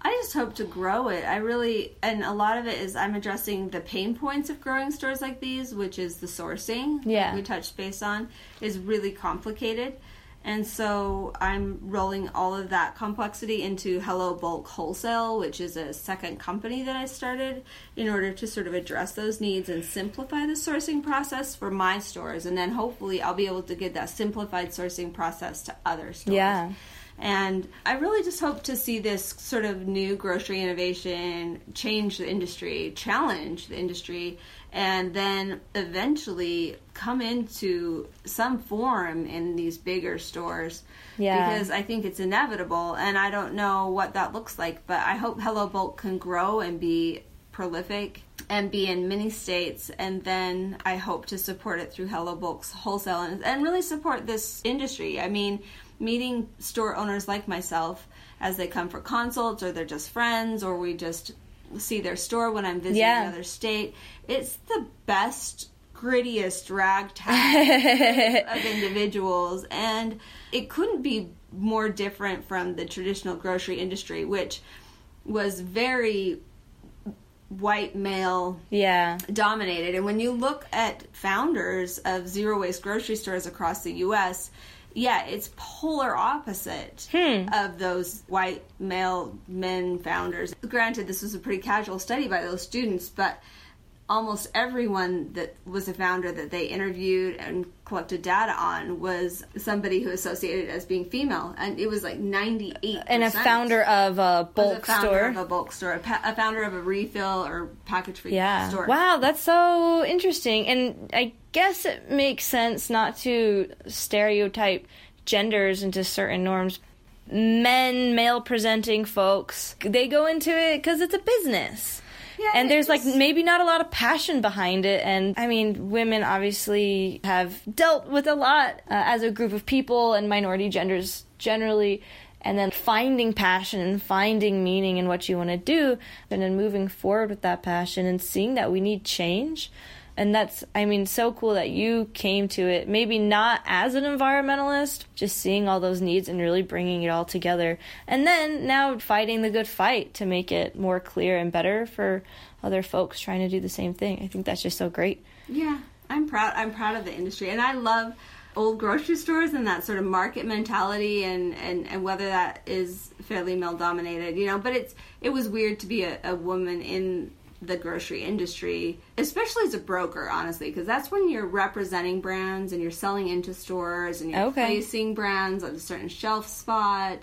I just hope to grow it. I really, and a lot of it is I'm addressing the pain points of growing stores like these, which is the sourcing.
Yeah.
we touched base on is really complicated. And so I'm rolling all of that complexity into Hello Bulk Wholesale, which is a second company that I started in order to sort of address those needs and simplify the sourcing process for my stores. And then hopefully I'll be able to get that simplified sourcing process to other stores.
Yeah.
And I really just hope to see this sort of new grocery innovation change the industry, challenge the industry, and then eventually come into some form in these bigger stores.
Yeah.
Because I think it's inevitable, and I don't know what that looks like, but I hope Hello Bulk can grow and be prolific and be in many states and then I hope to support it through Hello Bulk's wholesale and, and really support this industry. I mean, meeting store owners like myself as they come for consults or they're just friends or we just see their store when I'm visiting
Yeah.
another state. It's the best grittiest ragtag of individuals and it couldn't be more different from the traditional grocery industry which was very white male
Yeah.
dominated. And when you look at founders of zero waste grocery stores across the U.S., yeah, it's polar opposite hmm. of those white male men founders. Granted, this was a pretty casual study by those students, but almost everyone that was a founder that they interviewed and collected data on was somebody who associated as being female, and it was like ninety eight.
And a founder of a bulk
a
store.
of a bulk store, a, pa- a founder of a refill or package free
Yeah.
store.
Wow, that's so interesting. And I guess it makes sense not to stereotype genders into certain norms. Men, male presenting folks, they go into it because it's a business.
Yeah,
and there's like maybe not a lot of passion behind it. And I mean, women obviously have dealt with a lot uh, as a group of people and minority genders generally. And then finding passion and finding meaning in what you want to do, and then moving forward with that passion and seeing that we need change. And that's, I mean, so cool that you came to it, maybe not as an environmentalist, just seeing all those needs and really bringing it all together. And then now fighting the good fight to make it more clear and better for other folks trying to do the same thing. I think that's just so great.
Yeah, I'm proud. I'm proud of the industry, and I love old grocery stores and that sort of market mentality and, and, and whether that is fairly male dominated, you know, but it's it was weird to be a, a woman in the grocery industry, especially as a broker, honestly, because that's when you're representing brands and you're selling into stores and you're
Okay.
placing brands on a certain shelf spot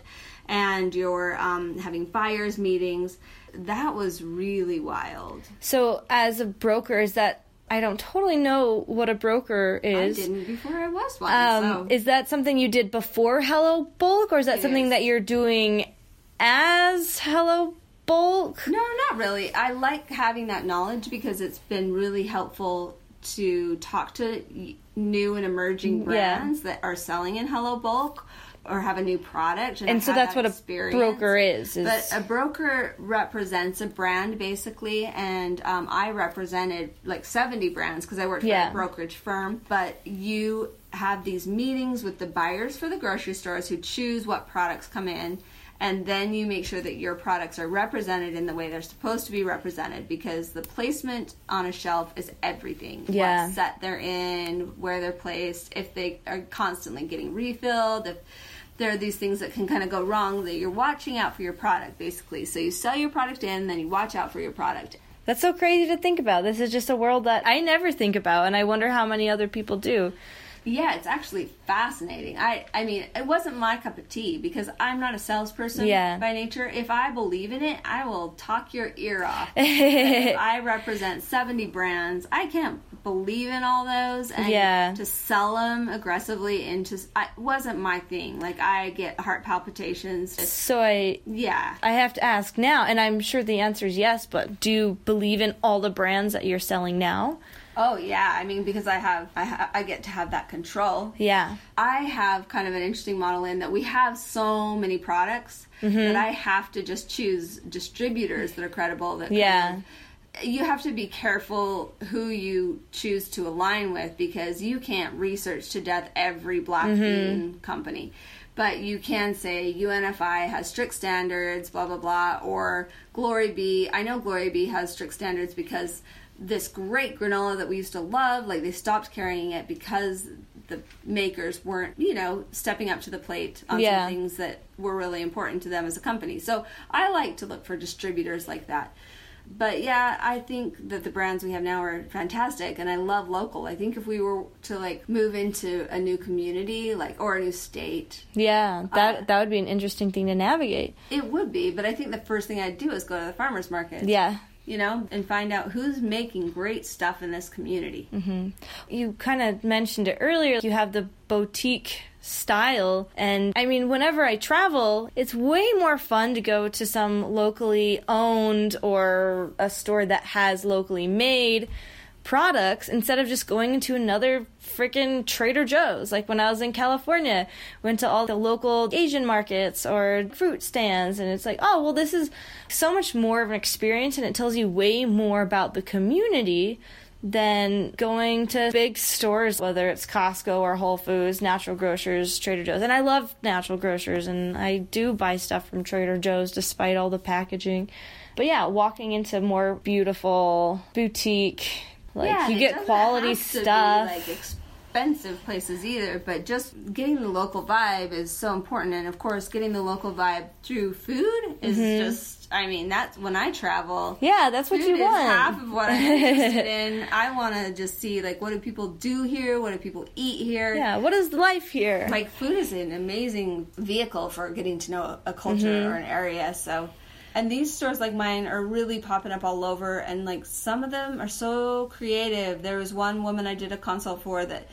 and you're um, having buyers meetings. That was really wild.
So, as a broker, is that I don't totally know what a broker is.
I didn't before I was one.
Um,
so.
Is that something you did before Hello Bulk, or is that
It
something
is.
that you're doing as Hello Bulk?
No, not really. I like having that knowledge because it's been really helpful to talk to new and emerging
Yeah.
brands that are selling in Hello Bulk or have a new product.
And
I've
so that's
that
what a broker is. is
But a broker represents a brand basically, and um, I represented like 70 brands because I worked for
Yeah.
a brokerage firm. But you have these meetings with the buyers for the grocery stores who choose what products come in. And then you make sure that your products are represented in the way they're supposed to be represented because the placement on a shelf is everything.
Yeah.
What set they're in, where they're placed, if they are constantly getting refilled, if there are these things that can kind of go wrong that you're watching out for your product basically so you sell your product in then you watch out for your product
That's so crazy to think about. This is just a world that I never think about, and I wonder how many other people do.
Yeah it's actually fascinating i i mean it wasn't my cup of tea because i'm not a salesperson
Yeah.
by nature if i believe in it i will talk your ear off if i represent 70 brands i can't believe in all those and
Yeah.
to sell them aggressively into I, wasn't my thing like i get heart palpitations
So I
yeah
I have to ask now, and I'm sure the answer is yes, but do you believe in all the brands that you're selling now?
Oh yeah, I mean because I have I, ha- I get to have that control.
Yeah.
I have kind of an interesting model in that we have so many products
Mm-hmm.
that I have to just choose distributors that are credible. That
Yeah.
of- you have to be careful who you choose to align with because you can't research to death every black
Mm-hmm.
bean company. But you can say UNFI has strict standards, blah blah blah, or GloryBee. I know GloryBee has strict standards because this great granola that we used to love, like they stopped carrying it because the makers weren't, you know, stepping up to the plate on
Yeah.
some things that were really important to them as a company. So I like to look for distributors like that. But yeah, I think that the brands we have now are fantastic and I love local. I think if we were to like move into a new community, like or a new state,
Yeah, that
Uh,
that would be an interesting thing to navigate.
it would be, but I think the first thing I'd do is go to the farmers market.
Yeah.
You know, and find out who's making great stuff in this community. Mm-hmm.
You kind of mentioned it earlier. You have the boutique style. And I mean, whenever I travel, it's way more fun to go to some locally owned or a store that has locally made products instead of just going into another freaking Trader Joe's. Like when I was in California, went to all the local Asian markets or fruit stands and it's like, "Oh, well this is so much more of an experience and it tells you way more about the community." Than going to big stores, whether it's Costco or Whole Foods, Natural Grocers, Trader Joe's. And I love Natural Grocers, and I do buy stuff from Trader Joe's despite all the packaging. But yeah, walking into more beautiful boutique, like
Yeah,
you get quality
have to be,
stuff.
like expensive places either, but just getting the local vibe is so important. And of course, getting the local vibe through food is just. I mean, that's when I travel.
Mm-hmm. yeah, that's what you want.
half of what I'm interested in. I want to just see like what do people do here? What do people eat here?
yeah, what is life here?
like food is an amazing vehicle for getting to know a culture
Mm-hmm.
or an area so and these stores like mine are really popping up all over and like some of them are so creative there was one woman i did a consult for that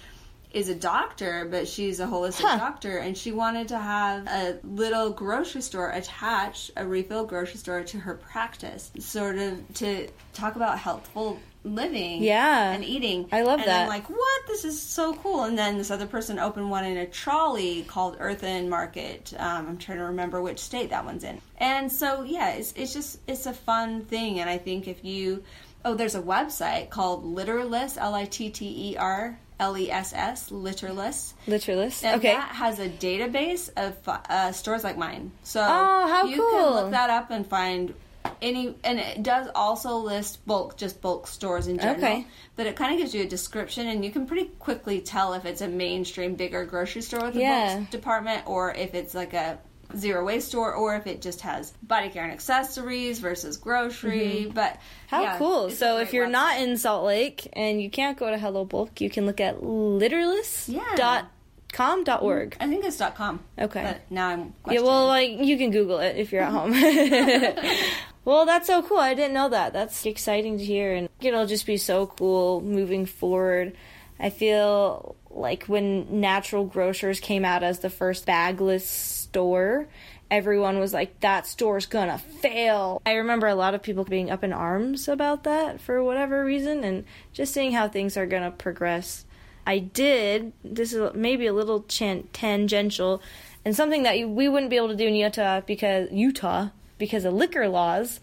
is a doctor but she's a holistic
Huh.
doctor and she wanted to have a little grocery store attached, a refill grocery store to her practice sort of to talk about healthful living
Yeah.
and eating
I love
and
that.
I'm like what this is so cool and then this other person opened one in a trolley called earthen market um, i'm trying to remember which state that one's in and so yeah it's, it's just it's a fun thing and i think if you oh there's a website called litterless l-i-t-t-e-r l-e-s-s litterless
Literalist.
and
Okay.
that has a database of uh, stores like mine. So
Oh, how
you
cool.
can look that up and find any and it does also list bulk just bulk stores in general.
Okay.
But it kind of gives you a description, and you can pretty quickly tell if it's a mainstream bigger grocery store with a
Yeah.
bulk department, or if it's like a zero waste store, or if it just has body care and accessories versus grocery. But
Mm-hmm. How
yeah,
cool. So if you're
website.
not in Salt Lake and you can't go to Hello Bulk, you can look at litterless.com.org.
I think it's .com.
Okay.
But now I'm
Yeah, well, like you can Google it if you're at home. well, that's so cool. I didn't know that. That's exciting to hear, and it'll just be so cool moving forward. I feel like when Natural Grocers came out as the first bagless store, everyone was like, "That store's gonna fail." I remember a lot of people being up in arms about that for whatever reason, and just seeing how things are gonna progress. I did. This is maybe a little chan- tangential, and something that we wouldn't be able to do in Utah because Utah because of liquor laws.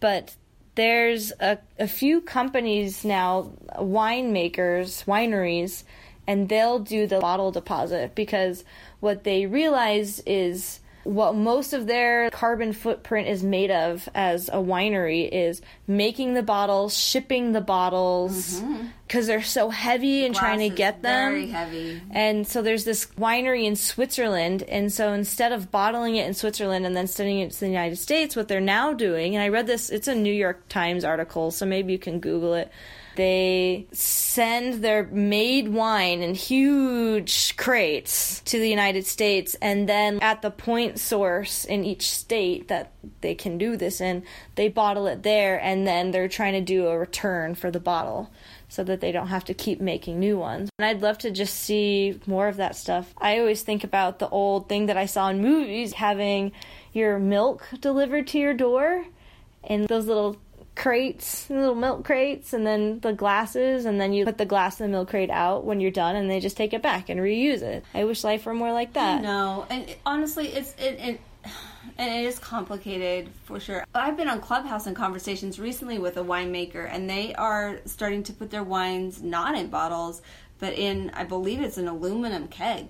But there's a, a few companies now, winemakers, wineries, and they'll do the bottle deposit because what they realize is what most of their carbon footprint is made of as a winery is making the bottles, shipping the bottles mm-hmm. because they're so heavy and trying to get them.
Very heavy.
And so there's this winery in Switzerland, and so instead of bottling it in Switzerland and then sending it to the United States, what they're now doing, and I read this, it's a New York Times article, so maybe you can Google it. They send their made wine in huge crates to the United States, and then at the point source in each state that they can do this in, they bottle it there, and then they're trying to do a return for the bottle so that they don't have to keep making new ones. And I'd love to just see more of that stuff. I always think about the old thing that I saw in movies having your milk delivered to your door in those little crates, little milk crates, and then the glasses, and then you put the glass and the milk crate out when you're done, and they just take it back and reuse it. I wish life were more like that.
No, and it- honestly, it's it, it and it is complicated for sure. I've been on Clubhouse and conversations recently with a winemaker, and they are starting to put their wines not in bottles, but in I believe it's an aluminum keg.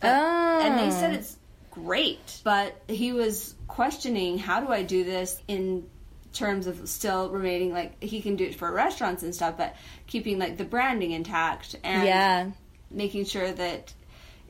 But, And they said
Oh.
it's great, but he was questioning how do I do this in terms of still remaining like he can do it for restaurants and stuff, but keeping like the branding intact and
Yeah.
making sure that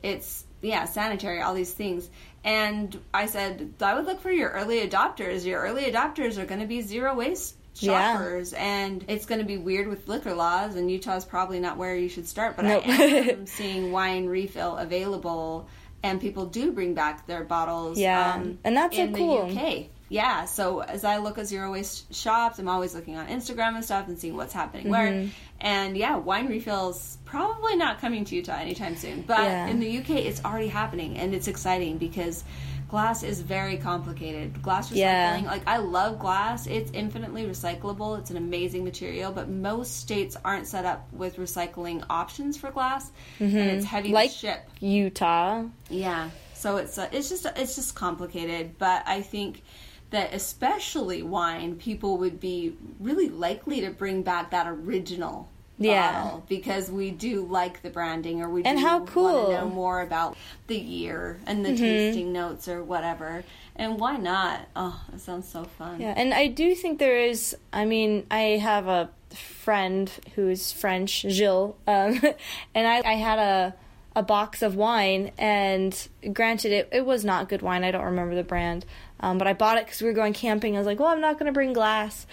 it's yeah sanitary all these things and i said i would look for your early adopters your early adopters are going to be zero waste
Yeah.
shoppers and it's going to be weird with liquor laws and utah's probably not where you should start but
Nope.
i am seeing wine refill available and people do bring back their bottles
Yeah.
um,
And that's so cool.
Yeah so as i look at zero waste shops i'm always looking on instagram and stuff and seeing what's happening
Mm-hmm.
where and yeah wine refills probably not coming to utah anytime soon but
Yeah.
in the uk it's already happening and it's exciting because glass is very complicated glass recycling
Yeah.
like i love glass it's infinitely recyclable it's an amazing material but most states aren't set up with recycling options for glass and it's heavy
Mm-hmm. Like
to ship
Utah.
yeah. So it's uh, it's just it's just complicated, but I think that especially wine, people would be really likely to bring back that original
Yeah.
because we do like the branding or we
And
do
how cool. Mm-hmm.
to know more about the year and the tasting notes or whatever. And why not? Oh, that sounds so fun.
Yeah, and I do think there is. I mean, I have a friend who is French, Gilles um, and I, I had a a box of wine, and granted, it, it was not good wine. I don't remember the brand, um, but I bought it because we were going camping. I was like, well, I'm not going to bring glass.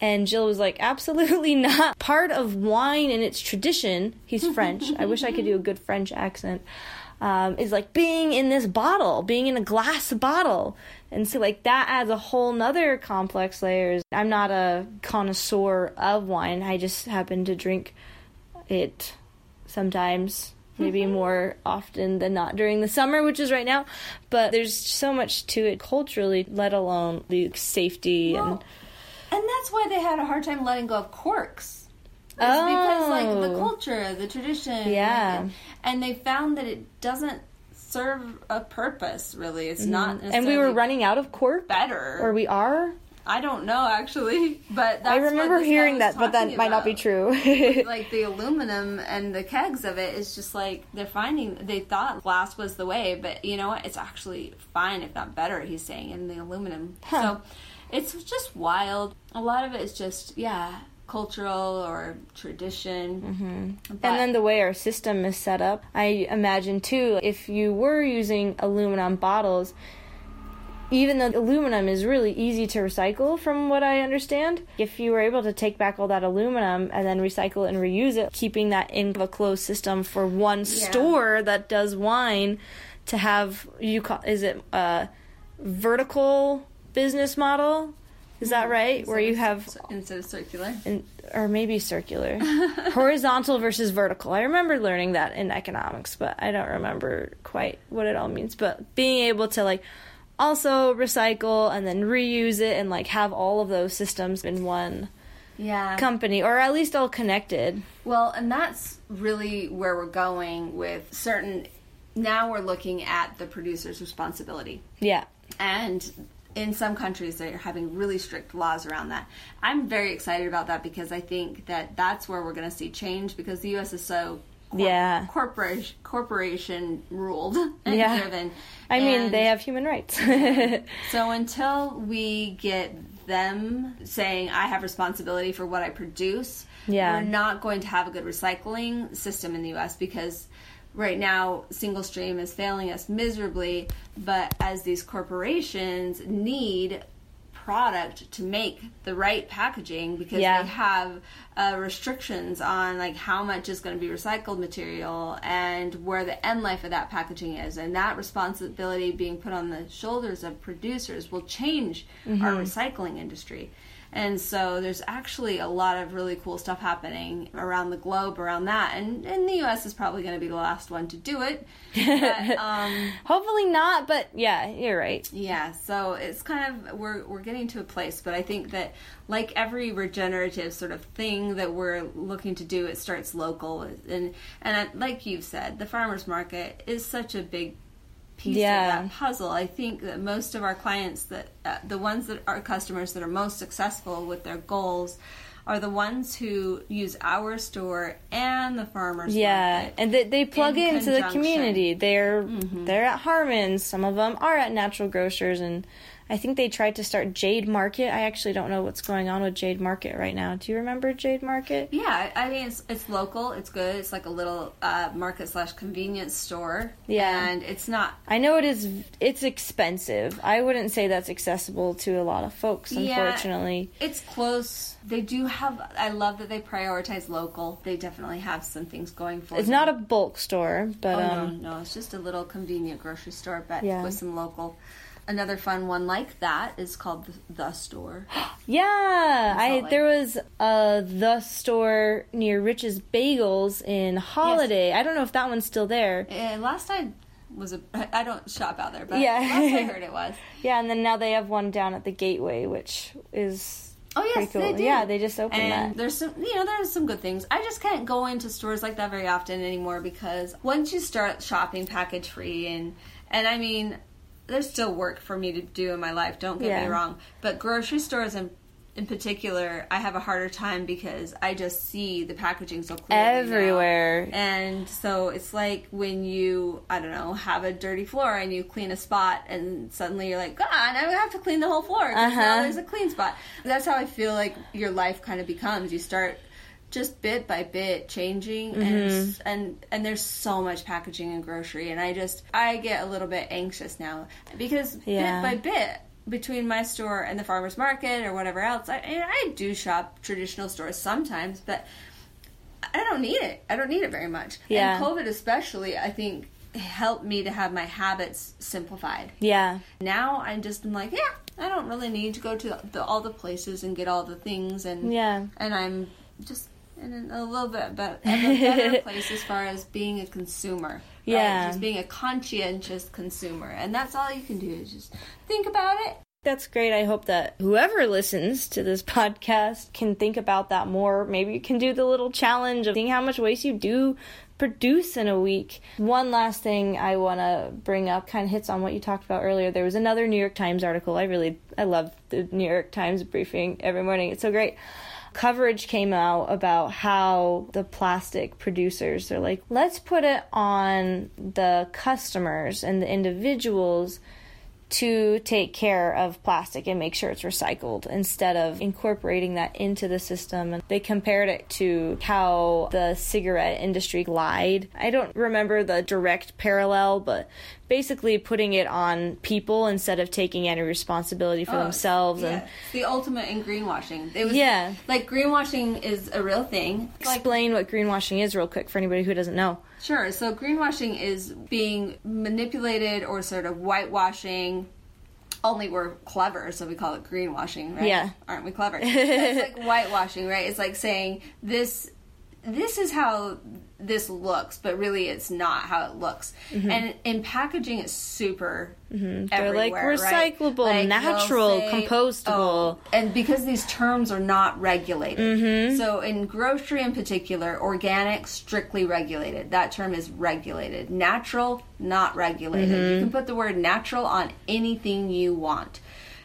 And Gilles was like, absolutely not. Part of wine and its tradition, he's French. I wish I could do a good French accent. Um, is like being in this bottle, being in a glass bottle. And so, like, that adds a whole nother complex layers. I'm not a connoisseur of wine. I just happen to drink it sometimes, maybe more often than not during the summer, which is right now. But there's so much to it culturally, let alone the safety and.
Well, and that's why they had a hard time letting go of corks. It's because like the
Oh.
culture, the tradition,
Yeah.
like, and they found that it doesn't serve a purpose. Really, it's not.
Mm-hmm. And we were running out of cork?
better.
Or we are?
I don't know actually, but that's
I remember hearing that, but that might not be true.
like the aluminum and the kegs of it is just like they're finding they thought glass was the way but you know what it's actually fine if not better he's saying in the aluminum
Huh.
so it's just wild. A lot of it is just yeah, cultural or tradition. Mm-hmm.
and then the way our system is set up, I imagine too, if you were using aluminum bottles, even though aluminum is really easy to recycle from what I understand, if you were able to take back all that aluminum and then recycle and reuse it, keeping that in a closed system for one store that does wine to have you call is it a vertical business model? Is that
Mm-hmm.
right? Where you have
instead of circular.
in, or maybe circular, horizontal versus vertical. I remember learning that in economics, but I don't remember quite what it all means. But being able to like also recycle and then reuse it and like have all of those systems in one
Yeah.
company or at least all connected.
Well, and that's really where we're going with certain. Now we're looking at the producer's responsibility.
Yeah.
And in some countries, they're having really strict laws around that. I'm very excited about that because I think that that's where we're going to see change because the U.S. is so cor-
Yeah.
corporation corporation ruled and
Yeah.
driven.
I mean, they have human rights.
so until we get them saying I have responsibility for what I produce,
Yeah.
we're not going to have a good recycling system in the US because right now single stream is failing us miserably, but as these corporations need product to make the right packaging because
Yeah.
they have uh, restrictions on like how much is going to be recycled material and where the end life of that packaging is. And that responsibility being put on the shoulders of producers will change our recycling industry and so there's actually a lot of really cool stuff happening around the globe around that. And, and the us is probably going to be the last one to do it. But, um,
Hopefully not, but yeah, you're right.
yeah, so it's kind of we're we're getting to a place, but I think that like every regenerative sort of thing that we're looking to do, it starts local, and and like you've said, the farmers market is such a big piece
Yeah.
of that puzzle. I think that most of our clients, that uh, the ones that are customers that are most successful with their goals, are the ones who use our store and the farmers
Yeah, and they, they plug
in
into the community. They're they're at Harmons. Some of them are at Natural Grocers, and I think they tried to start Jade Market. I actually don't know what's going on with Jade Market right now. Do you remember Jade Market?
Yeah, I mean it's it's local. It's good. It's like a little uh, market slash convenience store.
Yeah.
and it's not.
I know it is. It's expensive. I wouldn't say that's accessible to a lot of folks.
Yeah.
Unfortunately,
It's close. They do have. I love that they prioritize local. They definitely have some things going for
it's
them.
not a bulk store, but
Oh,
um,
no, no, it's just a little convenient grocery store, but
Yeah.
with some local. Another fun one like that is called the, the Store.
Yeah, I there was a the store near Rich's Bagels in Holladay. I don't know if that one's still there.
And last I was a. I don't shop out there, but
Yeah.
last I heard it was.
Yeah, and then now they have one down at the Gateway, which is
Oh yes,
cool.
they do.
Yeah, they just opened
and
that.
there's some, you know, there's some good things. I just can't go into stores like that very often anymore because once you start shopping package free and and I mean, there's still work for me to do in my life. Don't get
Yeah.
me wrong, but grocery stores in in particular, I have a harder time because I just see the packaging so clearly now.
Everywhere.
And so it's like when you, I don't know, have a dirty floor and you clean a spot and suddenly you're like, God, I have to clean the whole floor because now
Uh-huh.
there's a clean spot. That's how I feel like your life kind of becomes. You start just bit by bit changing and
Mm-hmm.
and and there's so much packaging and grocery and I just I get a little bit anxious now because
Yeah.
bit by bit between my store and the farmers market or whatever else I and I do shop traditional stores sometimes but I don't need it. I don't need it very much.
Yeah.
And COVID especially, I think, helped me to have my habits simplified.
Yeah.
Now I'm just I'm like, yeah, I don't really need to go to the, all the places and get all the things, and
Yeah.
and I'm just in a little bit but in a better place as far as being a consumer. right?
Yeah.
just being a conscientious consumer, and that's all you can do is just think about it.
That's great. I hope that whoever listens to this podcast can think about that more. Maybe you can do the little challenge of seeing how much waste you do produce in a week. One last thing I want to bring up kind of hits on what you talked about earlier. There was another New York Times article. I really I love the New York Times briefing every morning. It's so great. Coverage came out about how the plastic producers they're like, let's put it on the customers and the individuals to take care of plastic and make sure it's recycled instead of incorporating that into the system. And they compared it to how the cigarette industry lied. I don't remember the direct parallel, but basically putting it on people instead of taking any responsibility for
Oh,
themselves
yeah.
and
It's the ultimate in greenwashing. It was
Yeah.
like greenwashing is a real thing. Like
explain what greenwashing is real quick for anybody who doesn't know.
Sure. So greenwashing is being manipulated or sort of whitewashing. Only we're clever, so we call it greenwashing, right?
Yeah.
Aren't we clever? it's like whitewashing, right? It's like saying this this is how this looks, but really it's not how it looks. And in packaging it's super
Mm-hmm. They're like
everywhere, right?
recyclable,
Like,
natural,
say,
compostable.
oh, and because these terms are not regulated.
Mm-hmm.
So in grocery in particular, organic strictly regulated. That term is regulated. Natural not regulated.
Mm-hmm.
You can put the word natural on anything you want.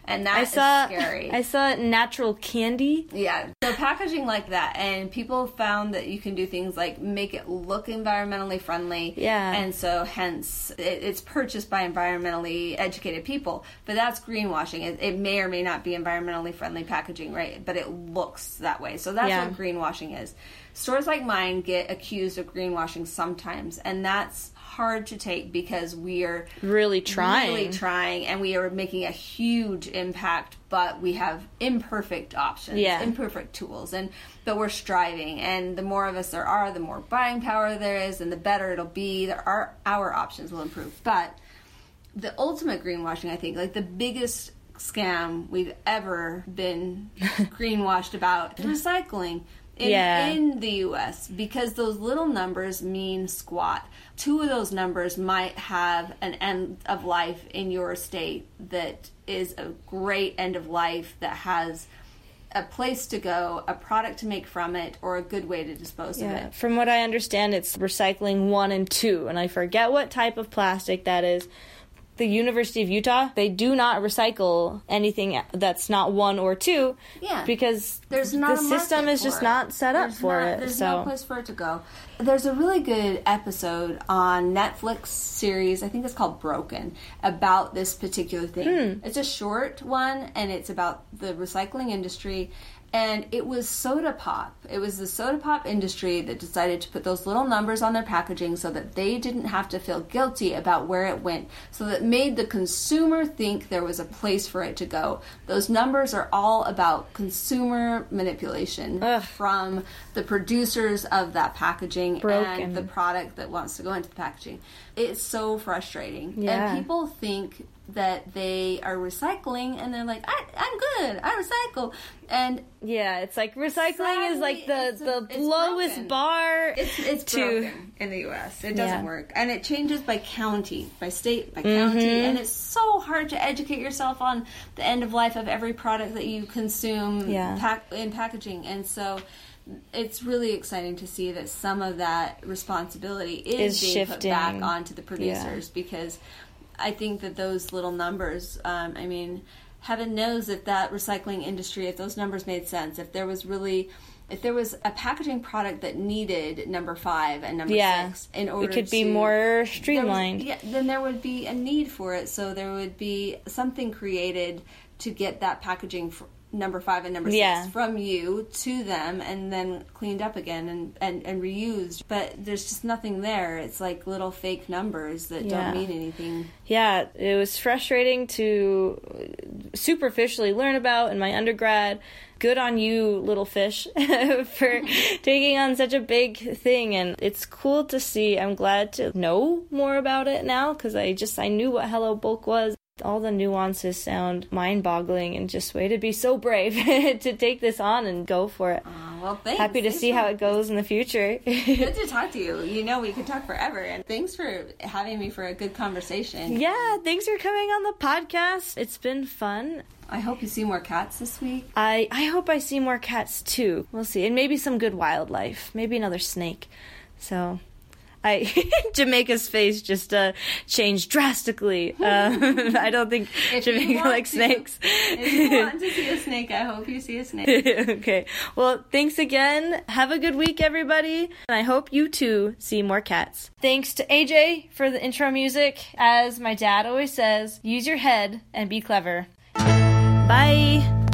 And
I
that is
saw
scary.
I saw natural candy.
Yeah, so packaging like that, and people found that you can do things like make it look environmentally friendly.
Yeah.
and so hence it, it's purchased by environmentally educated people. But that's greenwashing. It, it may or may not be environmentally friendly packaging, right? But it looks that way. So that's
Yeah.
what greenwashing is. Stores like mine get accused of greenwashing sometimes, and that's hard to take because we are
Really trying.
really trying and we are making a huge impact but we have imperfect options
Yeah.
imperfect tools and but we're striving and the more of us there are the more buying power there is and the better it'll be there are our options will improve but the ultimate greenwashing i think like the biggest scam we've ever been greenwashed about is recycling in,
Yeah.
in the US because those little numbers mean squat. Two of those numbers might have an end of life in your state that is a great end of life that has a place to go, a product to make from it, or a good way to dispose of it.
From what I understand, it's recycling one and two, and I forget what type of plastic that is. The University of Utah, they do not recycle anything that's not one or two.
Yeah.
Because
There's not
the system is just
it.
not set up
There's
for
not-
it.
There's
so
no place for it to go. There's a really good episode on Netflix series. I think it's called Broken about this particular thing.
Hmm.
It's a short one, and it's about the recycling industry. And it was soda pop. It was the soda pop industry that decided to put those little numbers on their packaging so that they didn't have to feel guilty about where it went. So that made the consumer think there was a place for it to go. Those numbers are all about consumer manipulation
Ugh.
from the producers of that packaging
Broken.
and the product that wants to go into the packaging. It's so frustrating.
Yeah.
And people think that they are recycling and they're like, I, I'm good, I recycle. And
yeah, it's like recycling is like the
Sadly,
the lowest
broken.
bar.
it's, it's
to
broken in the U.S. It doesn't
Yeah.
work. And it changes by county, by state, by county. Mm-hmm. And it's so hard to educate yourself on the end of life of every product that you consume
Yeah.
pack, in packaging. And so it's really exciting to see that some of that responsibility is,
Is
being
shifting.
put back onto the producers because I think that those little numbers, um, I mean, heaven knows if that recycling industry, if those numbers made sense, if there was really. If there was a packaging product that needed number five and number
Yeah.
six in order
it could be
to-
more
there was-
streamlined.
yeah, then there would be a need for it. So there would be something created to get that packaging f number five and number
Yeah.
six from you to them and then cleaned up again and, and, and reused. But there's just nothing there. It's like little fake numbers that
Yeah.
don't mean anything.
Yeah, it was frustrating to superficially learn about in my undergrad. Good on you, little fish, for taking on such a big thing. And it's cool to see. I'm glad to know more about it now because I just I knew what Hello Bulk was. All the nuances sound mind-boggling, and just way to be so brave to take this on and go for it.
Uh, well, thanks.
Happy to
Thanks
see
for-
how it goes in the future.
Good to talk to you. You know, we could talk forever. And thanks for having me for a good conversation.
yeah, thanks for coming on the podcast. It's been fun.
I hope you see more cats this week.
I I hope I see more cats too. We'll see, and maybe some good wildlife, maybe another snake. So, I Jamaica's face just uh, changed drastically. Um, I don't think
If
Jamaica likes
to-
snakes.
If you want to see a snake, I hope you see a snake.
okay. Well, thanks again. Have a good week, everybody. And I hope you too see more cats. Thanks to AJ for the intro music. As my dad always says, use your head and be clever. Bye.